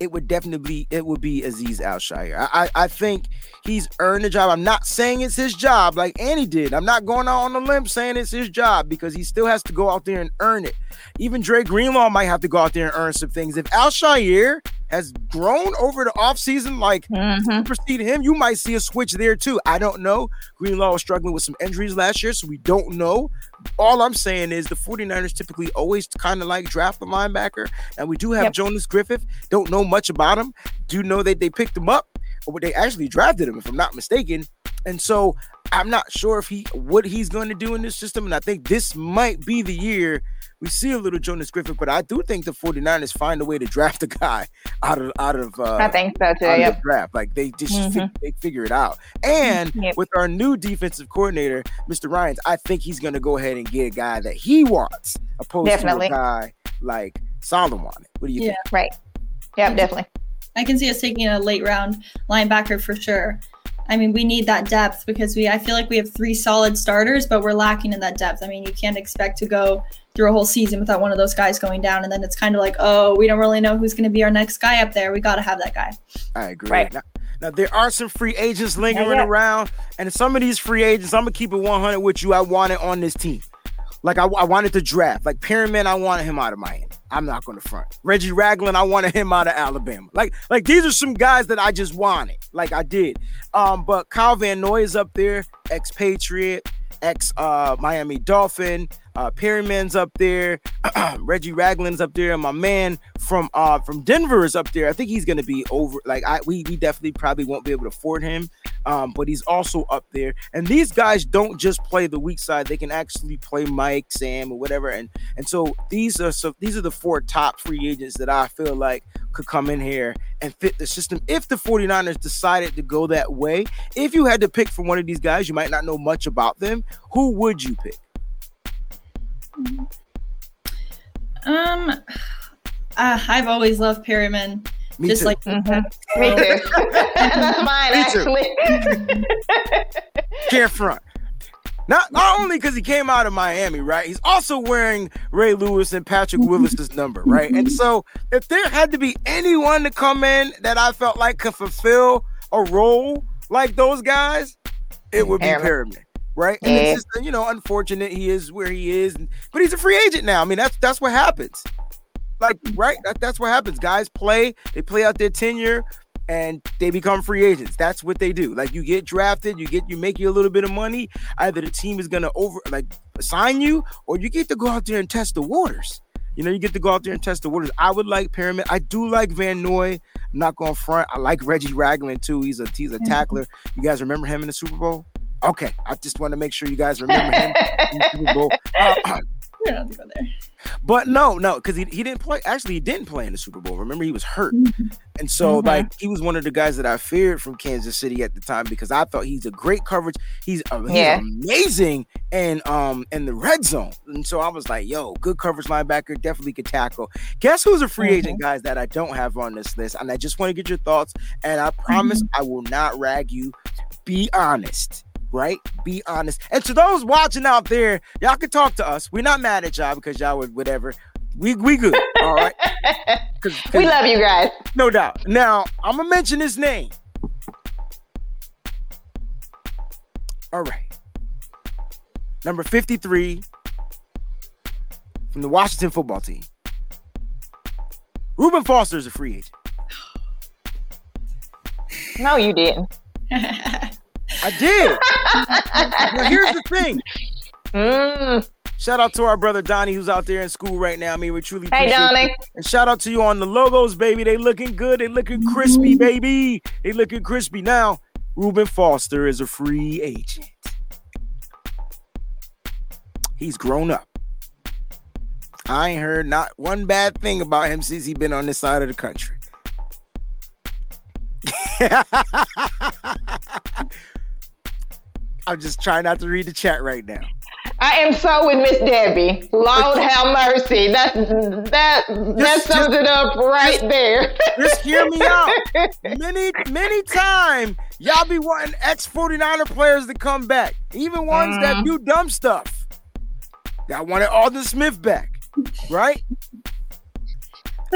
Speaker 1: it would definitely it would be Azeez Al. I, I I think he's earned the job. I'm not saying it's his job like Annie did. I'm not going out on the limb saying it's his job because he still has to go out there and earn it. Even Dre Greenlaw might have to go out there and earn some things. If Al has grown over the offseason like
Speaker 3: Mhm.
Speaker 1: supersede him, you might see a switch there too. I don't know. Greenlaw was struggling with some injuries last year, so we don't know. All I'm saying is the 49ers typically always kind of like draft a linebacker, and we do have
Speaker 3: Yep.
Speaker 1: Jonas Griffith. Don't know much about him. Do know that they picked him up, or they actually drafted him, if I'm not mistaken. And so I'm not sure if he what he's going to do in this system. And I think this might be the year we see a little Jonas Griffith, but I do think the 49ers find a way to draft a guy [LAUGHS] out of out of uh,
Speaker 3: I think so too.
Speaker 1: out of
Speaker 3: Yep.
Speaker 1: the draft. Like they just
Speaker 3: Mhm.
Speaker 1: fi- they figure it out. And [LAUGHS]
Speaker 3: Yep.
Speaker 1: with our new defensive coordinator, Mr. Ryans, I think he's gonna go ahead and get a guy that he wants, opposed
Speaker 3: Definitely.
Speaker 1: to a guy like Solomon. What do you think?
Speaker 3: Right. Yep. Definitely.
Speaker 4: I can see us taking a late round linebacker for sure. I mean, we need that depth because we I feel like we have three solid starters, but we're lacking in that depth. I mean, you can't expect to go through a whole season without one of those guys going down and then it's kind of like, "Oh, we don't really know who's going to be our next guy up there. We got to have that guy."
Speaker 1: I agree.
Speaker 3: Right.
Speaker 1: Now, now there are some free agents lingering
Speaker 3: yeah.
Speaker 1: around, and some of these free agents, I'm gonna keep it 100 with you. I want it on this team. Like I, I wanted to draft. Like Perryman, I wanted him out of Miami. I'm not going to front. Reggie Ragland, I wanted him out of Alabama. Like, like these are some guys that I just wanted. Like I did. Um, but Kyle Van Noy is up there, expatriate, ex uh Miami Dolphin. Uh, Perryman's up there. [CLEARS THROAT] Reggie Ragland's up there, and my man from uh from Denver is up there. I think he's gonna be over. Like I, we we definitely probably won't be able to afford him. Um, but he's also up there. And these guys don't just play the weak side; they can actually play Mike, Sam, or whatever. And and so these are so these are the four top free agents that I feel like could come in here and fit the system if the 49ers decided to go that way. If you had to pick from one of these guys, you might not know much about them. Who would you pick?
Speaker 4: Um uh, I've always loved Perryman.
Speaker 1: Me
Speaker 4: just
Speaker 1: too.
Speaker 4: like
Speaker 3: Mhm. Me too. [LAUGHS] That's mine
Speaker 1: Me
Speaker 3: actually.
Speaker 1: can't front. Not not only because he came out of Miami, right? He's also wearing Ray Lewis and Patrick Willis's number, right? And so if there had to be anyone to come in that I felt like could fulfill a role like those guys, it would be
Speaker 3: Perryman.
Speaker 1: Perryman. Right, and
Speaker 3: Yeah.
Speaker 1: it's just you know unfortunate he is where he is, but he's a free agent now. I mean that's that's what happens. Like right, that, that's what happens. Guys play, they play out their tenure, and they become free agents. That's what they do. Like you get drafted, you get you make you a little bit of money. Either the team is gonna over like sign you, or you get to go out there and test the waters. You know, you get to go out there and test the waters. I would like Perryman. I do like Van Noy. I'm not going front. I like Reggie Ragland too. He's a he's a tackler. You guys remember him in the Super Bowl? Okay, I just want to make sure you guys remember him in the Super Bowl. [LAUGHS] Uh,
Speaker 4: we don't have to go there.
Speaker 1: but no, no, because he, he didn't play. Actually, he didn't play in the Super Bowl. Remember, he was hurt, and so
Speaker 3: Mhm.
Speaker 1: like he was one of the guys that I feared from Kansas City at the time because I thought he's a great coverage. He's, uh, he's
Speaker 3: Yeah.
Speaker 1: amazing in um in the red zone, and so I was like, yo, good coverage linebacker, definitely could tackle. Guess who's a free agent, guys, that I don't have on this list, and I just want to get your thoughts. And I promise I will not rag you. Be honest right? Be honest. And to those watching out there, y'all can talk to us. We're not mad at y'all because y'all would whatever. We we good. All right. 'Cause- [LAUGHS] 'cause-
Speaker 3: we love you guys.
Speaker 1: no doubt. Now I'm gonna mention his name. All right. Number 53 from the Washington football team. Reuben Foster is a free agent.
Speaker 3: No, you didn't. [LAUGHS]
Speaker 1: I did. now here's the thing.
Speaker 3: Mm.
Speaker 1: Shout out to our brother Donnie who's out there in school right now. I mean, we truly
Speaker 3: Hey,
Speaker 1: appreciate
Speaker 3: Donnie.
Speaker 1: you. And shout out to you on the logos, baby. They looking good. They looking crispy, baby. They looking crispy. Now, Reuben Foster is a free agent. He's grown up. I ain't heard not one bad thing about him since he been on this side of the country. [LAUGHS] I'm just trying not to read the chat right now.
Speaker 3: I am so with Miss Debbie. Lord have mercy. That that that
Speaker 1: Just-
Speaker 3: sums it up right
Speaker 1: just-
Speaker 3: there.
Speaker 1: Just hear me out. [LAUGHS] Many, many time y'all be wanting ex 49er players to come back. Even ones that
Speaker 3: Mhm.
Speaker 1: do dumb stuff. Y'all wanted Aldon Smith back, right?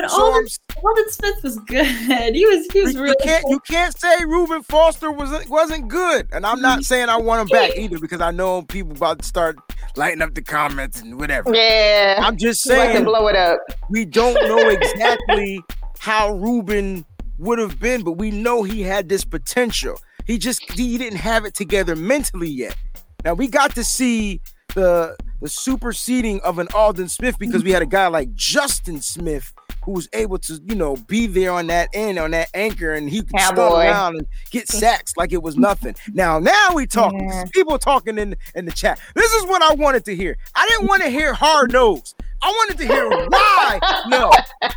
Speaker 4: But
Speaker 1: So Aldon,
Speaker 4: Aldon Smith was good. [LAUGHS] He was he was
Speaker 1: you,
Speaker 4: really
Speaker 1: can't you can't say Reuben Foster wasn't wasn't good, and I'm not mm-hmm. saying I want him back either because I know people about to start lighting up the comments and whatever.
Speaker 3: yeah.
Speaker 1: I'm just
Speaker 3: Like to
Speaker 1: saying
Speaker 3: blow it up.
Speaker 1: we don't know [LAUGHS] exactly how Reuben would have been, but we know he had this potential. He just he didn't have it together mentally yet. Now we got to see the the superseding of an Aldon Smith because we had a guy like Justin Smith who was able to, you know, be there on that end, on that anchor, and he could stun
Speaker 3: Cowboy.
Speaker 1: around and get sacks like it was nothing. Now, now we talking.
Speaker 3: Yeah.
Speaker 1: People talking in in the chat. This is what I wanted to hear. I didn't want to hear hard nose. I wanted to hear why. No,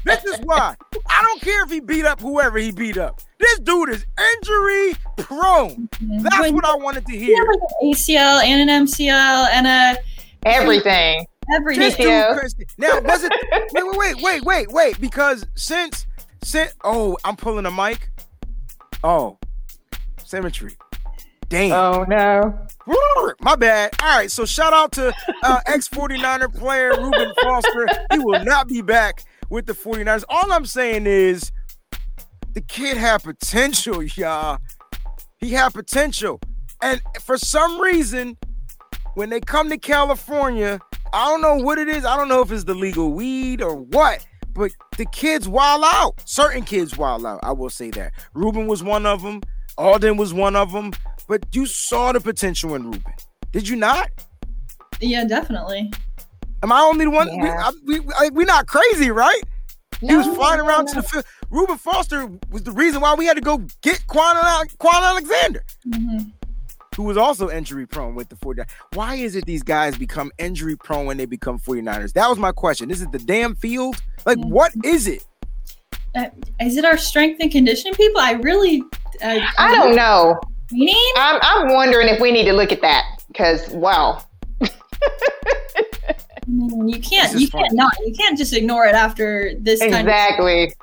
Speaker 1: this is why. I don't care if he beat up whoever he beat up. This dude is injury prone. That's
Speaker 4: When-
Speaker 1: what I wanted to hear.
Speaker 4: had like an ACL and an MCL and a
Speaker 3: Everything.
Speaker 1: This
Speaker 4: everything.
Speaker 1: dude,
Speaker 3: Yeah.
Speaker 1: Chris- now was it? Wait, wait, wait, wait, wait, wait. Because since, since, oh, I'm pulling a mic. Oh, symmetry. Damn.
Speaker 3: Oh no.
Speaker 1: My bad. All right, so shout out to uh, ex 49er player Reuben Foster. He will not be back with the 49ers. All I'm saying is the kid had potential, y'all. He had potential. And for some reason, when they come to California, I don't know what it is. I don't know if it's the legal weed or what, but the kids wild out. Certain kids wild out. I will say that. Reuben was one of them. Aldon was one of them. But you saw the potential in Reuben. Did you not?
Speaker 4: Yeah, definitely.
Speaker 1: Am I only the one? We,
Speaker 3: Yeah.
Speaker 1: We, like, we not crazy, right? He was flying
Speaker 3: no,
Speaker 1: around
Speaker 3: no.
Speaker 1: to the field. Reuben Foster was the reason why we had to go get Kwon, Kwon Alexander,
Speaker 4: Mhm.
Speaker 1: Who was also injury prone with the 49ers. Why is it these guys become injury prone when they become 49ers? That was my question. Is it the damn field? Like,
Speaker 4: Yeah.
Speaker 1: what is it?
Speaker 4: Uh, is it our strength and conditioning people? I really, I,
Speaker 3: I don't know.
Speaker 4: Meaning?
Speaker 3: I'm I'm wondering if we need to look at that because wow.
Speaker 4: You can't,
Speaker 1: This is
Speaker 4: you can't not, you can't just ignore it after this kind of.
Speaker 3: Exactly.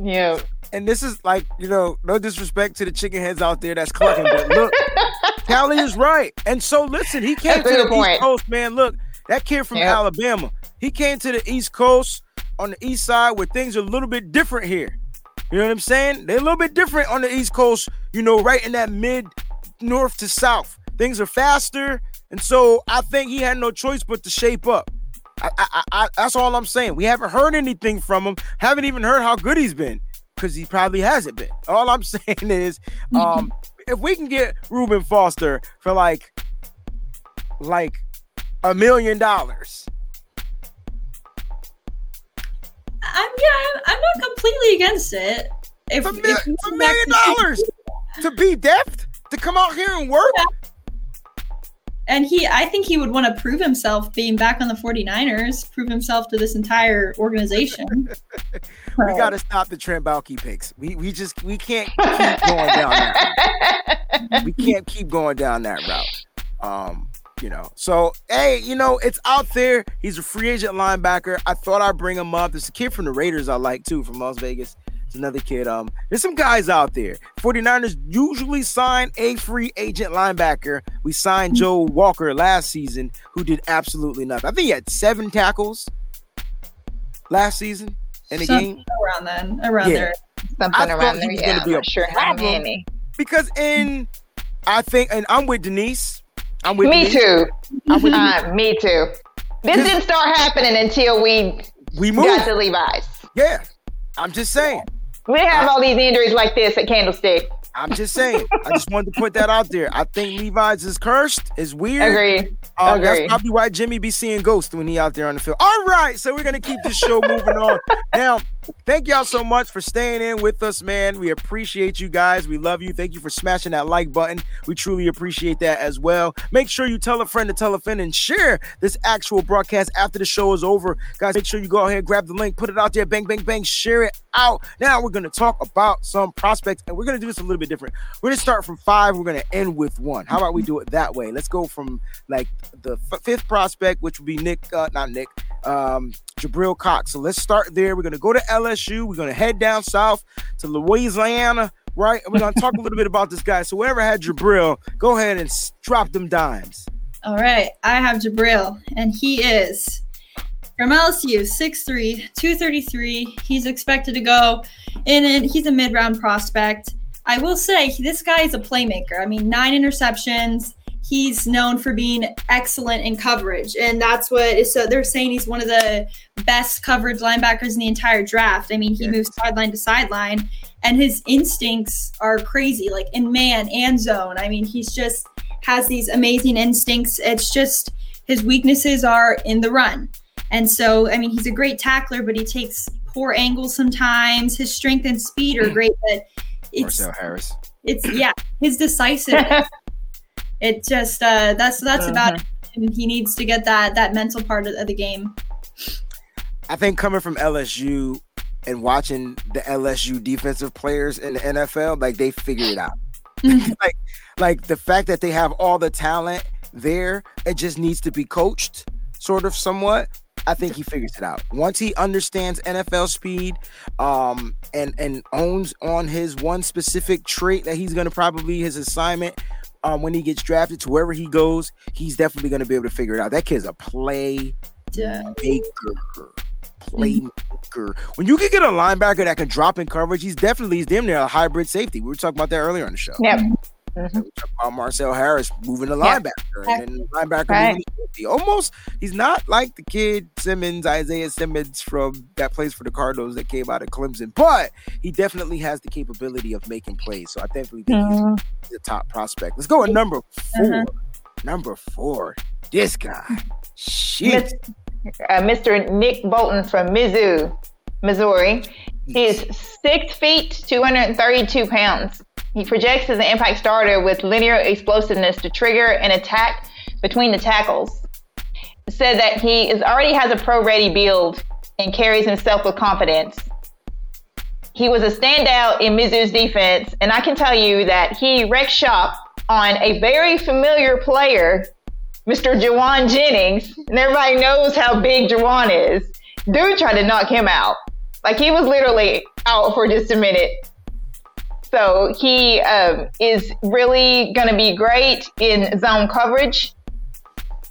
Speaker 3: Yeah.
Speaker 1: And this is like, you know, no disrespect to the chicken heads out there that's clucking, but look, [LAUGHS] Callie is right. And so listen, he came
Speaker 3: That's
Speaker 1: to the
Speaker 3: point.
Speaker 1: East Coast, man. Look, that kid from
Speaker 3: Yep.
Speaker 1: Alabama, he came to the East Coast on the East Side where things are a little bit different here. You know what I'm saying? They're a little bit different on the East Coast, you know, right in that mid north to south. Things are faster. And so I think he had no choice but to shape up. I, I, I, I- that's all I'm saying. We haven't heard anything from him. Haven't even heard how good he's been because he probably hasn't been. All I'm [LAUGHS] saying is, um, if we can get Reuben Foster for like, like a million dollars,
Speaker 4: I'm yeah, I'm, I'm not completely against it. If,
Speaker 1: a, mil-
Speaker 4: if
Speaker 1: a million dollars to be deft to come out here and work.
Speaker 4: And he, I think he would want to prove himself being back on the 49ers, prove himself to this entire organization. [LAUGHS]
Speaker 1: We got to stop the Baalke picks. We we just we can't keep going down that. We can't keep going down that route. Um, you know. So hey, you know it's out there. He's a free agent linebacker. I thought I'd bring him up. There's a kid from the Raiders I like too from Las Vegas. It's another kid. Um, there's some guys out there. 49ers usually sign a free agent linebacker. We signed Joe Walker last season, who did absolutely nothing. I think he had seven tackles last season in a
Speaker 4: Something
Speaker 1: game.
Speaker 4: around then, around
Speaker 1: Yeah.
Speaker 4: there.
Speaker 3: Something
Speaker 1: I thought
Speaker 3: around
Speaker 1: he
Speaker 3: there. Yeah,
Speaker 1: gonna
Speaker 3: I'm
Speaker 1: be a
Speaker 3: not sure how
Speaker 1: problem.
Speaker 3: many.
Speaker 1: because in I think and I'm with Denise. I'm with
Speaker 3: Me
Speaker 1: Denise.
Speaker 3: too.
Speaker 1: I'm with
Speaker 3: Uh, me too. This didn't start happening until we
Speaker 1: we
Speaker 3: got to Levi's.
Speaker 1: Yeah. I'm just saying.
Speaker 3: We have all these injuries like this at Candlestick.
Speaker 1: I'm just saying. I just wanted to put that out there. I think Levi's is cursed. Is weird.
Speaker 3: Agreed.
Speaker 1: Um, that's
Speaker 3: Agreed.
Speaker 1: probably why Jimmy be seeing ghosts when he out there on the field. All right, so we're gonna keep this show moving on. Now, Thank y'all so much for staying in with us, man. We appreciate you guys. We love you. Thank you for smashing that like button. We truly appreciate that as well. Make sure you tell a friend to tell a friend and share this actual broadcast after the show is over. Guys, make sure you go ahead, grab the link, put it out there, bang, bang, bang, share it out. Now we're going to talk about some prospects and we're going to do this a little bit different. We're going to start from five. We're going to end with one. How about we do it that way? Let's go from like the f- fifth prospect, which would be Nick, uh, not Nick, um, Jabril Cox. So let's start there. We're going to go to LSU. We're going to head down south to Louisiana, right? And we're going to talk a little bit about this guy. So whoever had Jabril, go ahead and drop them dimes.
Speaker 4: All right. I have Jabril, and he is from LSU, 6'3, 233. He's expected to go in, and he's a mid round prospect. I will say this guy is a playmaker. I mean, nine interceptions, he's known for being excellent in coverage, and that's what is. So they're saying he's one of the best coverage linebackers in the entire draft. I mean, he moves sideline to sideline, and his instincts are crazy, like in man and zone. I mean, he's just has these amazing instincts. It's just his weaknesses are in the run. And so, I mean, he's a great tackler, but he takes poor angles sometimes. His strength and speed are hmm. great, but it's
Speaker 1: Marcel Harris.
Speaker 4: It's yeah, his decisive [LAUGHS] it just uh, that's that's uh-huh. about it. And he needs to get that that mental part of, of the game.
Speaker 1: I think coming from LSU and watching the LSU defensive players in the NFL, like they figure it out. [LAUGHS] [LAUGHS] like, like the fact that they have all the talent there, it just needs to be coached, sort of somewhat. I think he figures it out. Once he understands NFL speed, um, and and owns on his one specific trait that he's gonna probably his assignment um, when he gets drafted to wherever he goes, he's definitely going to be able to figure it out. That kid's a play maker. Playmaker. When you can get a linebacker that can drop in coverage, he's definitely he's damn near a hybrid safety. We were talking about that earlier on the show.
Speaker 3: Yep.
Speaker 1: Mm-hmm. about Marcel Harris moving the linebacker yep. and linebacker right. almost he's not like the kid Simmons, Isaiah Simmons from that plays for the Cardinals that came out of Clemson, but he definitely has the capability of making plays. So I definitely think mm-hmm. he's, the top prospect. Let's go at number 4 mm-hmm. Number four, this guy. Shit.
Speaker 3: Uh, Mr. Nick Bolton from Mizzou, Missouri. He is six feet, 232 pounds. He projects as an impact starter with linear explosiveness to trigger an attack between the tackles. Said that he is already has a pro ready build and carries himself with confidence. He was a standout in Mizzou's defense, and I can tell you that he wrecked shop on a very familiar player, Mr. Jauan Jennings, and everybody knows how big Jauan is. Dude tried to knock him out. Like he was literally out for just a minute so he um, is really going to be great in zone coverage.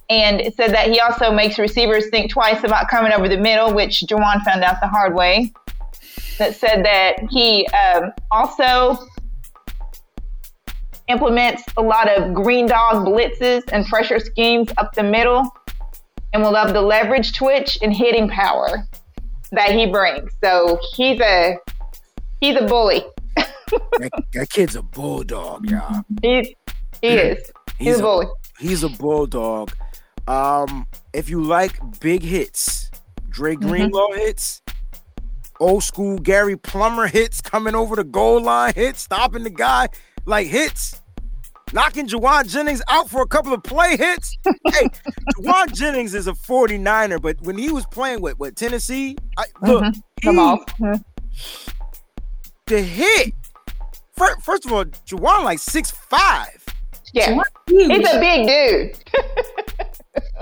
Speaker 3: And said that he also makes receivers think twice about coming over the middle, which Jauan found out the hard way. That said that he um, also implements a lot of green dog blitzes and pressure schemes up the middle and will love the leverage twitch and hitting power that he brings. So he's a he's a bully
Speaker 1: that, that, kid's a bulldog, y'all. [LAUGHS]
Speaker 3: He, he is. He's, he's a bully.
Speaker 1: He's a bulldog. Um, if you like big hits, Dre mm-hmm. Greenlaw mm-hmm. hits, old school Gary Plummer hits, coming over the goal line hits, stopping the guy like hits, knocking Jauan Jennings out for a couple of play hits. [LAUGHS] hey, Jauan Jennings is a 49er, but when he was playing with, with Tennessee, I, look, mm-hmm. he, the hit First, first of all, Jauan like six five.
Speaker 3: Yeah, he's a big dude.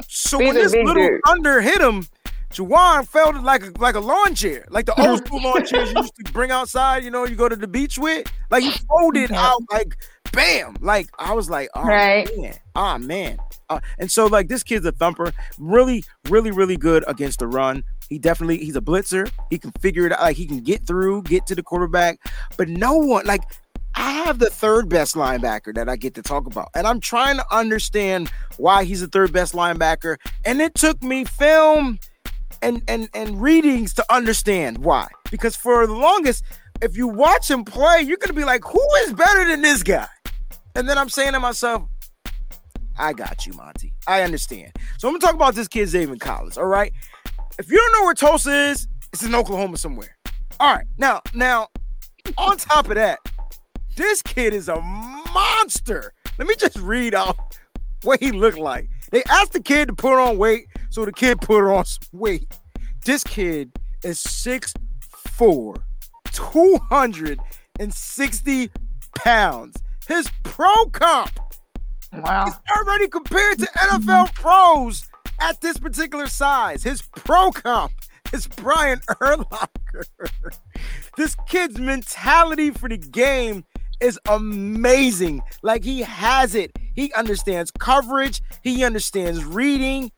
Speaker 1: so he's when this little dude. thunder hit him, Jauan felt like a, like a lawn chair, like the [LAUGHS] old school lawn chairs you used to bring outside. You know, you go to the beach with. Like he folded out like bam. Like I was like, oh right. man, ah oh, man. Uh, and so like this kid's a thumper, really, really, really good against the run. He definitely he's a blitzer. He can figure it out. Like he can get through, get to the quarterback. But no one like I have the third best linebacker that I get to talk about. And I'm trying to understand why he's the third best linebacker. And it took me film and and and readings to understand why. Because for the longest, if you watch him play, you're gonna be like, who is better than this guy? And then I'm saying to myself, I got you, Monty. I understand. So I'm gonna talk about this kid, Zaven Collins. All right. If you don't know where Tulsa is, it's in Oklahoma somewhere. All right, now, now, on top of that, this kid is a monster. Let me just read out what he looked like. They asked the kid to put on weight, so the kid put on weight. This kid is 6'4, 260 pounds. His pro comp
Speaker 3: Wow.
Speaker 1: is already compared to NFL pros at this particular size. His pro comp is Brian Urlacher. [LAUGHS] this kid's mentality for the game is amazing. Like he has it. He understands coverage. He understands reading.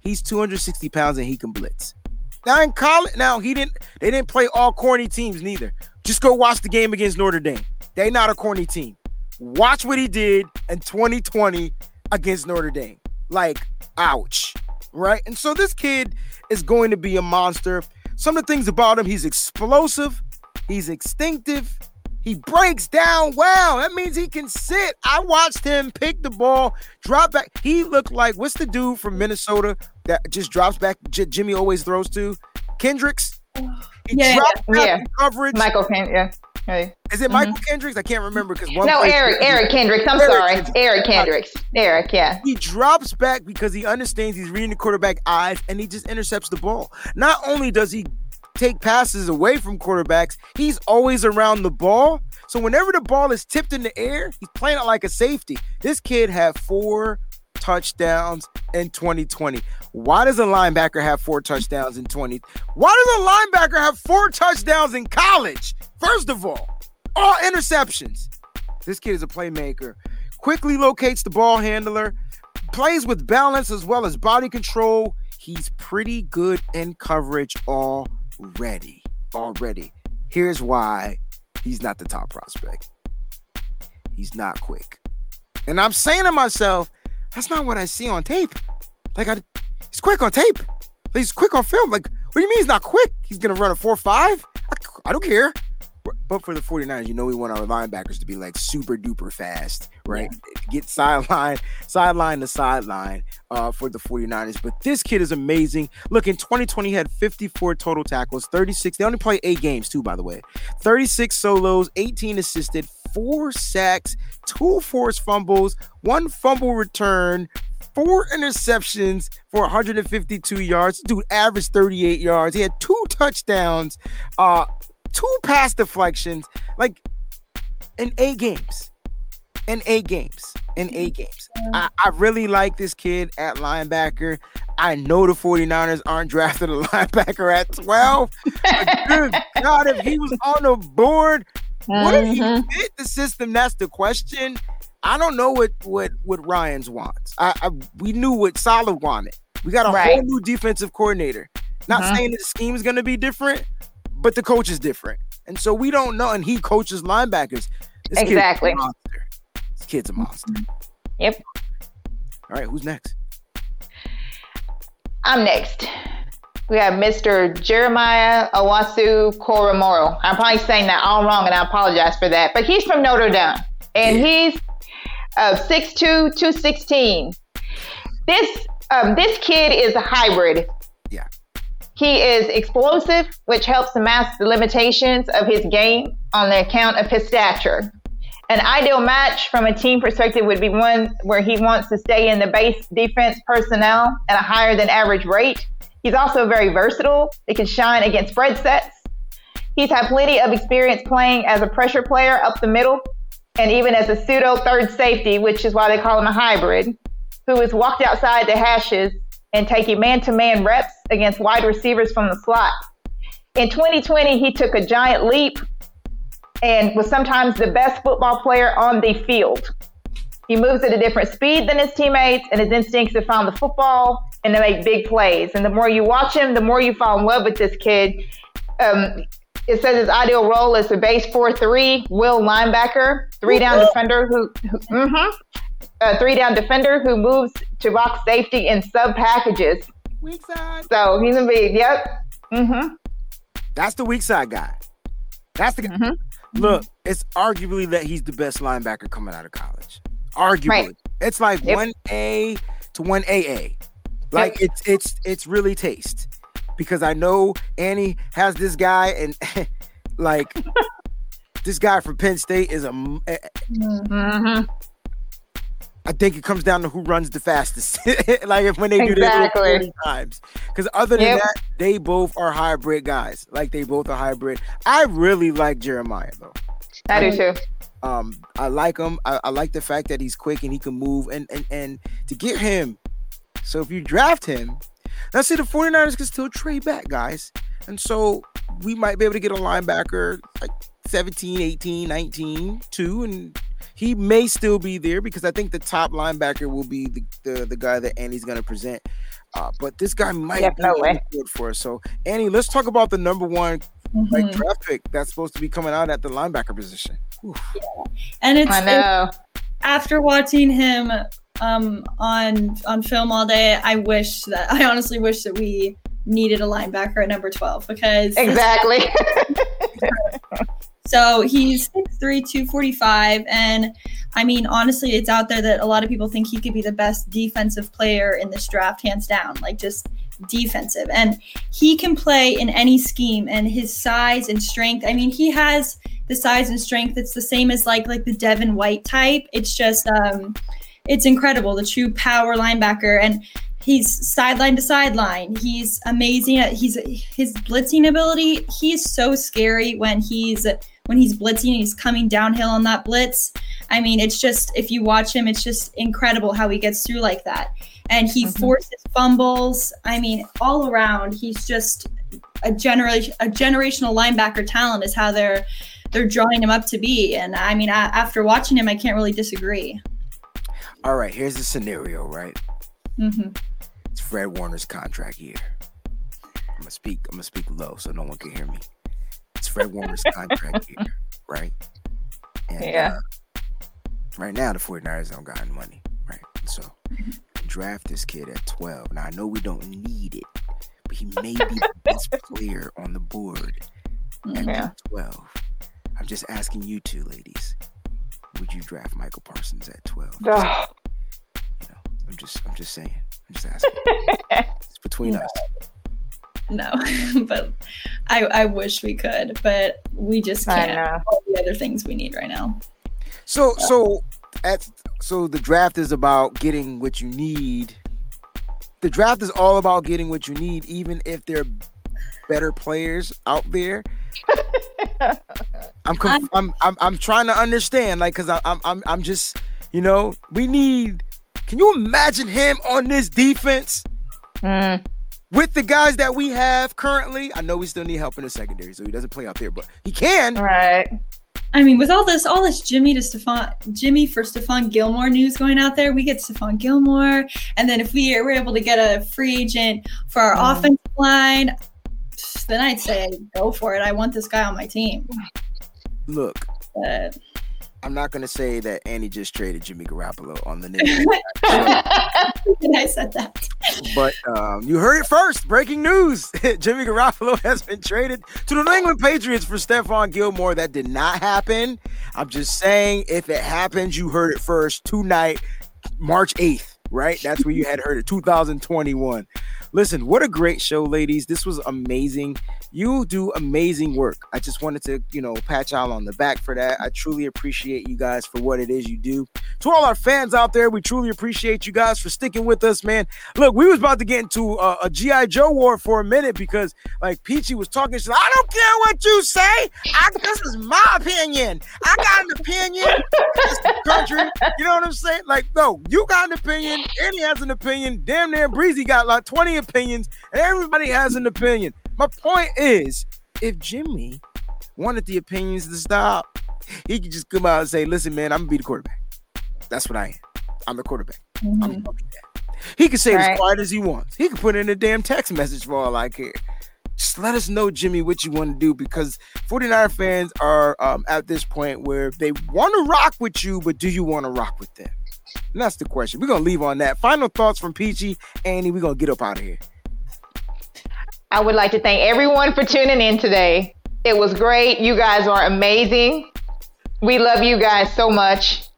Speaker 1: He's 260 pounds and he can blitz. Now in college, now he didn't. They didn't play all corny teams neither. Just go watch the game against Notre Dame. They not a corny team. Watch what he did in 2020 against Notre Dame. Like, ouch. Right? And so this kid is going to be a monster. Some of the things about him, he's explosive, he's instinctive, he breaks down well. That means he can sit. I watched him pick the ball, drop back. He looked like what's the dude from Minnesota that just drops back? J- Jimmy always throws to Kendricks. He
Speaker 4: Yeah,
Speaker 1: drops back
Speaker 3: yeah.
Speaker 1: coverage.
Speaker 3: Michael Ken, yeah. Hey.
Speaker 1: Is it Michael mm-hmm. Kendricks? I can't remember because one.
Speaker 3: No, Eric, Eric Kendricks. I'm
Speaker 1: Eric
Speaker 3: sorry.
Speaker 1: Kendricks.
Speaker 3: Eric Kendricks. Eric, yeah.
Speaker 1: He drops back because he understands he's reading the quarterback eyes and he just intercepts the ball. Not only does he take passes away from quarterbacks, he's always around the ball. So whenever the ball is tipped in the air, he's playing it like a safety. This kid had four touchdowns in 2020. Why does a linebacker have four touchdowns in 20? Why does a linebacker have four touchdowns in college? First of all, all interceptions. This kid is a playmaker. Quickly locates the ball handler, plays with balance as well as body control. He's pretty good in coverage already. Already. Here's why he's not the top prospect. He's not quick. And I'm saying to myself, that's not what I see on tape. Like I he's quick on tape. He's quick on film. Like, what do you mean he's not quick? He's gonna run a 4-5? I, I don't care. But for the 49ers, you know we want our linebackers to be like super duper fast, right? Get sideline, sideline to sideline uh, for the 49ers. But this kid is amazing. Look, in 2020, he had 54 total tackles, 36. They only play eight games, too, by the way. 36 solos, 18 assisted, four sacks, two forced fumbles, one fumble return, four interceptions for 152 yards. Dude averaged 38 yards. He had two touchdowns, uh, two pass deflections, like in eight games. In eight games. In eight games. I, I really like this kid at linebacker. I know the 49ers aren't [LAUGHS] drafting a linebacker at 12. Good [LAUGHS] God, if he was on the board, would he
Speaker 3: Mhm.
Speaker 1: fit the system? That's the question. I don't know what what what Ryan's wants. I, I we knew what Saleh wanted. We got a whole new defensive coordinator. Not
Speaker 3: Mhm.
Speaker 1: saying the scheme is going to be different, but the coach is different, and so we don't know. And he coaches linebackers. This kid's a
Speaker 3: Exactly.
Speaker 1: monster. This kid's a monster.
Speaker 3: Yep.
Speaker 1: All right, who's next?
Speaker 3: I'm next. We have Mr. Jeremiah Owusu Koromoro. I'm probably saying that all wrong, and I apologize for that. But he's from Notre Dame, and he's uh, 6'2", 216. This um, this kid is a hybrid. He is explosive, which helps to mask the limitations of his game on the account of his stature. An ideal match from a team perspective would be one where he wants to stay in the base defense personnel at a higher than average rate. He's also very versatile. He can shine against spread sets. He's had plenty of experience playing as a pressure player up the middle and even as a pseudo third safety, which is why they call him a hybrid, who has walked outside the hashes and taking man to man reps against wide receivers from the slot. In 2020, he took a giant leap and was sometimes the best football player on the field. He moves at a different speed than his teammates, and his instincts to find the football and to make big plays. And the more you watch him, the more you fall in love with this kid. Um, it says his ideal role is a base 4-3 will linebacker, three down defender who, who mhm. A three down defender who moves to box safety in sub packages.
Speaker 1: Weak side.
Speaker 3: So he's gonna be yep. Mm-hmm.
Speaker 1: That's the weak side guy. That's the guy.
Speaker 3: Mhm.
Speaker 1: Look, it's arguably that he's the best linebacker coming out of college. Arguably,
Speaker 3: Right.
Speaker 1: it's like
Speaker 3: Yep.
Speaker 1: one A to one AA. Like it's it's it's really taste because I know Annie has this guy and [LAUGHS] Like [LAUGHS] this guy from Penn State is a.
Speaker 3: Mhm.
Speaker 1: I think it comes down to who runs the fastest. [LAUGHS] like if when they do this
Speaker 3: Exactly.
Speaker 1: 40 times. Because other than
Speaker 3: Yep.
Speaker 1: that, they both are hybrid guys. Like they both are hybrid. I really like Jeremiah though.
Speaker 3: I do too.
Speaker 1: Um, I like him. I, I like the fact that he's quick and he can move and and and to get him. So if you draft him, now see the 49ers can still trade back, guys. And so we might be able to get a linebacker like 17, 18, 19, 2, and he may still be there because I think the top linebacker will be the, the, the guy that Andy's gonna present. Uh, but this guy might
Speaker 3: Definitely.
Speaker 1: be really good for us. So Annie, let's talk about the number one like
Speaker 4: Mhm.
Speaker 1: draft pick that's supposed to be coming out at the linebacker position. Oof.
Speaker 4: And it's,
Speaker 3: I
Speaker 4: it's after watching him um, on on film all day, I wish that I honestly wish that we needed a linebacker at number twelve because
Speaker 3: Exactly. [LAUGHS]
Speaker 4: So he's 6'3", 245. And I mean, honestly, it's out there that a lot of people think he could be the best defensive player in this draft, hands down. Like just defensive. And he can play in any scheme and his size and strength. I mean, he has the size and strength. It's the same as like like the Devin White type. It's just um it's incredible, the true power linebacker. And he's sideline to sideline. He's amazing. At, he's his blitzing ability. He's so scary when he's when he's blitzing. He's coming downhill on that blitz. I mean, it's just if you watch him, it's just incredible how he gets through like that. And he
Speaker 3: Mhm.
Speaker 4: forces fumbles. I mean, all around, he's just a generation a generational linebacker talent is how they're they're drawing him up to be. And I mean, I, after watching him, I can't really disagree.
Speaker 1: All right, here's the scenario, right?
Speaker 4: hmm
Speaker 1: It's Fred Warner's contract year. I'm gonna speak. I'm gonna speak low so no one can hear me. It's Fred Warner's [LAUGHS] contract year, right? And,
Speaker 3: Yeah.
Speaker 1: uh, right now, the 49ers don't got any money, right? So draft this kid at 12. Now I know we don't need it, but he may be the [LAUGHS] best player on the board at
Speaker 3: Yeah.
Speaker 1: 12. I'm just asking you two ladies. Would you draft Michael Parsons at 12?
Speaker 3: Ugh.
Speaker 1: I'm just I'm just saying. I'm just asking. [LAUGHS] it's between us.
Speaker 4: No, [LAUGHS] but I I wish we could, but we just can't. All the other things we need right now.
Speaker 1: So so at so the draft is about getting what you need. The draft is all about getting what you need, even if there are better players out there. [LAUGHS] I'm conf- I'm, I'm I'm trying to understand, like, cause I, I'm I'm I'm just, you know, we need. Can you imagine him on this defense
Speaker 3: Mm.
Speaker 1: with the guys that we have currently? I know we still need help in the secondary, so he doesn't play out there, but he can.
Speaker 3: Right.
Speaker 4: I mean, with all this, all this Jimmy to Stephon, Jimmy for Stephon Gilmore news going out there, we get Stephon Gilmore, and then if we were able to get a free agent for our
Speaker 3: Mm.
Speaker 4: offensive line, then I'd say go for it. I want this guy on my team.
Speaker 1: Look,
Speaker 4: But
Speaker 1: I'm not gonna say that Annie just traded Jimmy Garoppolo on the [LAUGHS]
Speaker 4: and I said that.
Speaker 1: But um, you heard it first. Breaking news: [LAUGHS] Jimmy Garoppolo has been traded to the New England Patriots for Stephon Gilmore. That did not happen. I'm just saying, if it happens, you heard it first tonight, March 8th. Right? That's where you had heard it. 2021. Listen, what a great show, ladies. This was amazing. You do amazing work. I just wanted to, you know, pat y'all on the back for that. I truly appreciate you guys for what it is you do. To all our fans out there, we truly appreciate you guys for sticking with us, man. Look, we was about to get into a, a GI Joe war for a minute because, like, Peachy was talking. She's like, "I don't care what you say. I, this is my opinion. I got an opinion. The country. You know what I'm saying? Like, no, you got an opinion. Andy has an opinion. Damn near Breezy got like 20 opinions, and everybody has an opinion. My point is, if Jimmy wanted the opinions to stop, he could just come out and say, "Listen, man, I'm gonna be the quarterback. That's what I am. I'm the quarterback." I'm
Speaker 4: Mhm.
Speaker 1: be that. He can say it as quiet as he wants. He can put in a damn text message for all I care. Just let us know, Jimmy, what you want to do because 49 fans are um, at this point where they want to rock with you, but do you want to rock with them? And that's the question. We're gonna leave on that. Final thoughts from Peachy, Annie. We're gonna get up out of here.
Speaker 3: I would like to thank everyone for tuning in today. It was great. You guys are amazing. We love you guys so much.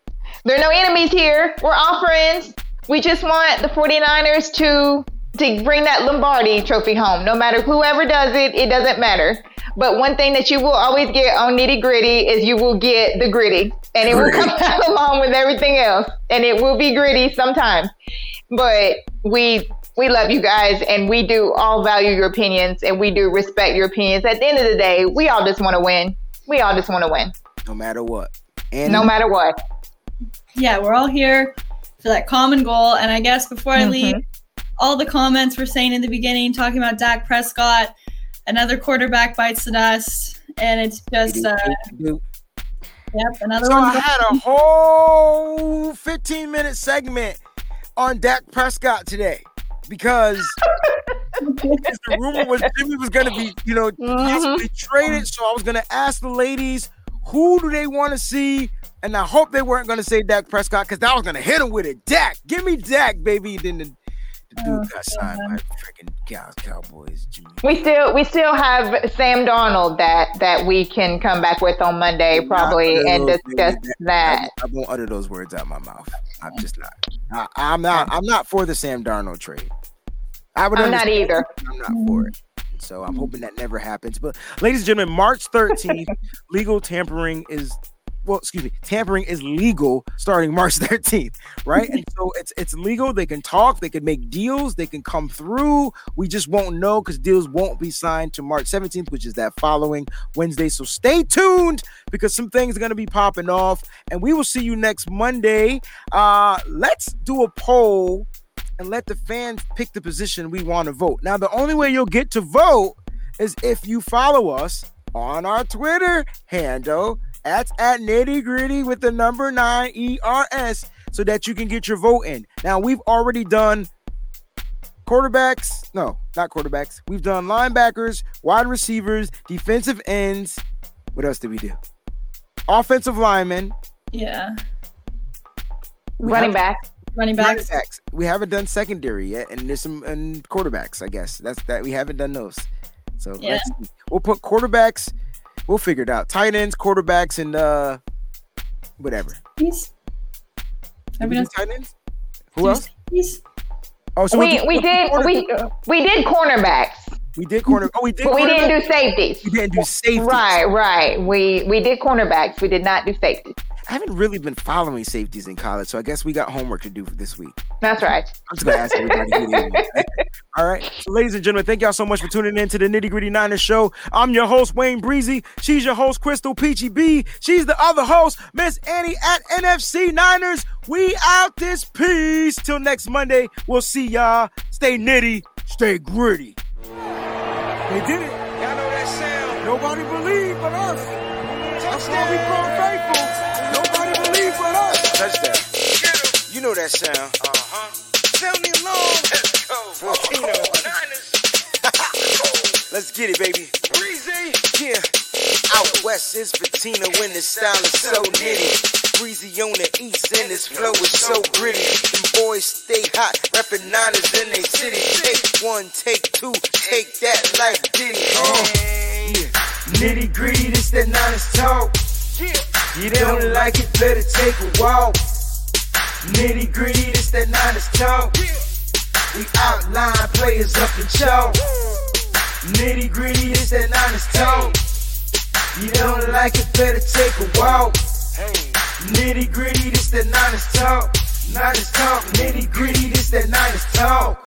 Speaker 3: There are no enemies here. We're all friends. We just want the 49ers to to bring that Lombardi trophy home. No matter whoever does it, it doesn't matter. But one thing that you will always get on nitty gritty is you will get the gritty, and it will come out [LAUGHS] along with everything else, and it will be gritty sometimes. But we we love you guys, and we do all value your opinions, and we do respect your opinions. At the end of the day, we all just want to win. We all just want to win,
Speaker 1: no matter what. And
Speaker 3: no matter what.
Speaker 4: Yeah, we're all here for that common goal. And I guess before I leave,
Speaker 3: Mm-hmm.
Speaker 4: all the comments we're saying in the beginning, talking about Dak Prescott, another quarterback bites the dust, and it's just uh, yep, another
Speaker 1: So I had a whole 15 minute segment on Dak Prescott today because [LAUGHS] the rumor was Jimmy was going to be, you know, possibly traded. So I was going to ask the ladies who do they want to see, and I hope they weren't going to say Dak Prescott because I was going to hit him with it. Dak, give me Dak, baby. Then the, the dude oh, got signed by freaking Cow- Cowboys.
Speaker 3: We still we still have Sam Darnold that that we can come back with on Monday probably and discuss that.
Speaker 1: I won't utter those words out my mouth. I'm mm. just not. I, I'm not. I'm not for the Sam Darnold trade. I would.
Speaker 3: I'm not either.
Speaker 1: I'm not for it. So I'm mm. hoping that never happens. But ladies and gentlemen, March 13th, [LAUGHS] legal tampering is. Well, excuse me, tampering is legal starting March [LAUGHS] 13th, right? and so it's it's legal. They can talk, they can make deals, they can come through. We just won't know because deals won't be signed to March 17th, which is that following Wednesday. So stay tuned because some things are to be popping off and we will see you next monday uh let's do a poll and let the fans pick the position we want to vote now the only way you'll get to vote is if you follow us on our twitter handle at at nitty gritty with the number nine ers so that you can get your vote in now we've already done quarterbacks no not quarterbacks we've done linebackers wide receivers defensive ends what else did we do offensive linemen,
Speaker 4: Yeah,
Speaker 1: We
Speaker 3: Running back.
Speaker 4: running
Speaker 1: running
Speaker 4: backs.
Speaker 1: backs. We haven't done secondary yet, and there's some and quarterbacks. I guess that's that we haven't done those. So
Speaker 4: Yeah.
Speaker 1: let's we'll put quarterbacks. We'll figure it out. Tight ends, quarterbacks, and uh, whatever.
Speaker 4: He's,
Speaker 1: Did we do
Speaker 4: Everyone-
Speaker 1: tight ends? Who else?
Speaker 4: he's,
Speaker 1: Oh, so
Speaker 3: We
Speaker 1: we'll do-
Speaker 3: we did we we did cornerbacks,
Speaker 1: we did corner. Oh, we did.
Speaker 3: but we didn't do safeties.
Speaker 1: We didn't do safety.
Speaker 3: Right, right. We we did cornerbacks. We did not do safeties.
Speaker 1: I haven't really been following safeties in college, so I guess we got homework to do for this week.
Speaker 3: That's right.
Speaker 1: I'm just gonna ask everybody. who they. All right, so ladies and gentlemen, thank y'all so much for tuning in to the Nitty Gritty Niners show. I'm your host Wayne Breezy. She's your host Crystal Peachy B. She's the other host Miss Annie at NFC Niners. We out this piece till next Monday. We'll see y'all. Stay nitty, stay gritty. They did it.
Speaker 2: Y'all know that sound?
Speaker 1: Nobody believed but us. That's why we call
Speaker 2: Touchdown. You know that sound. Uh-huh. Sound me alarm. Let's go. Fortino. Let's get it, baby. Breezy. Yeah. Out west is patina when the style is so nitty. Breezy on the east and his flow is so gritty. Them boys stay hot, reppin' niners in they city. Take one, take two, take that life, Diddy. Uh, yeah. Nitty gritty, this that niners talk. You don't like it, better take a walk. Nitty gritty, this that niners talk. We outline players up in chalk. Nitty gritty, this that niners talk. You don't like it, better take a walk. Nitty gritty, this that niners talk. Niners talk, nitty gritty, this that niners talk.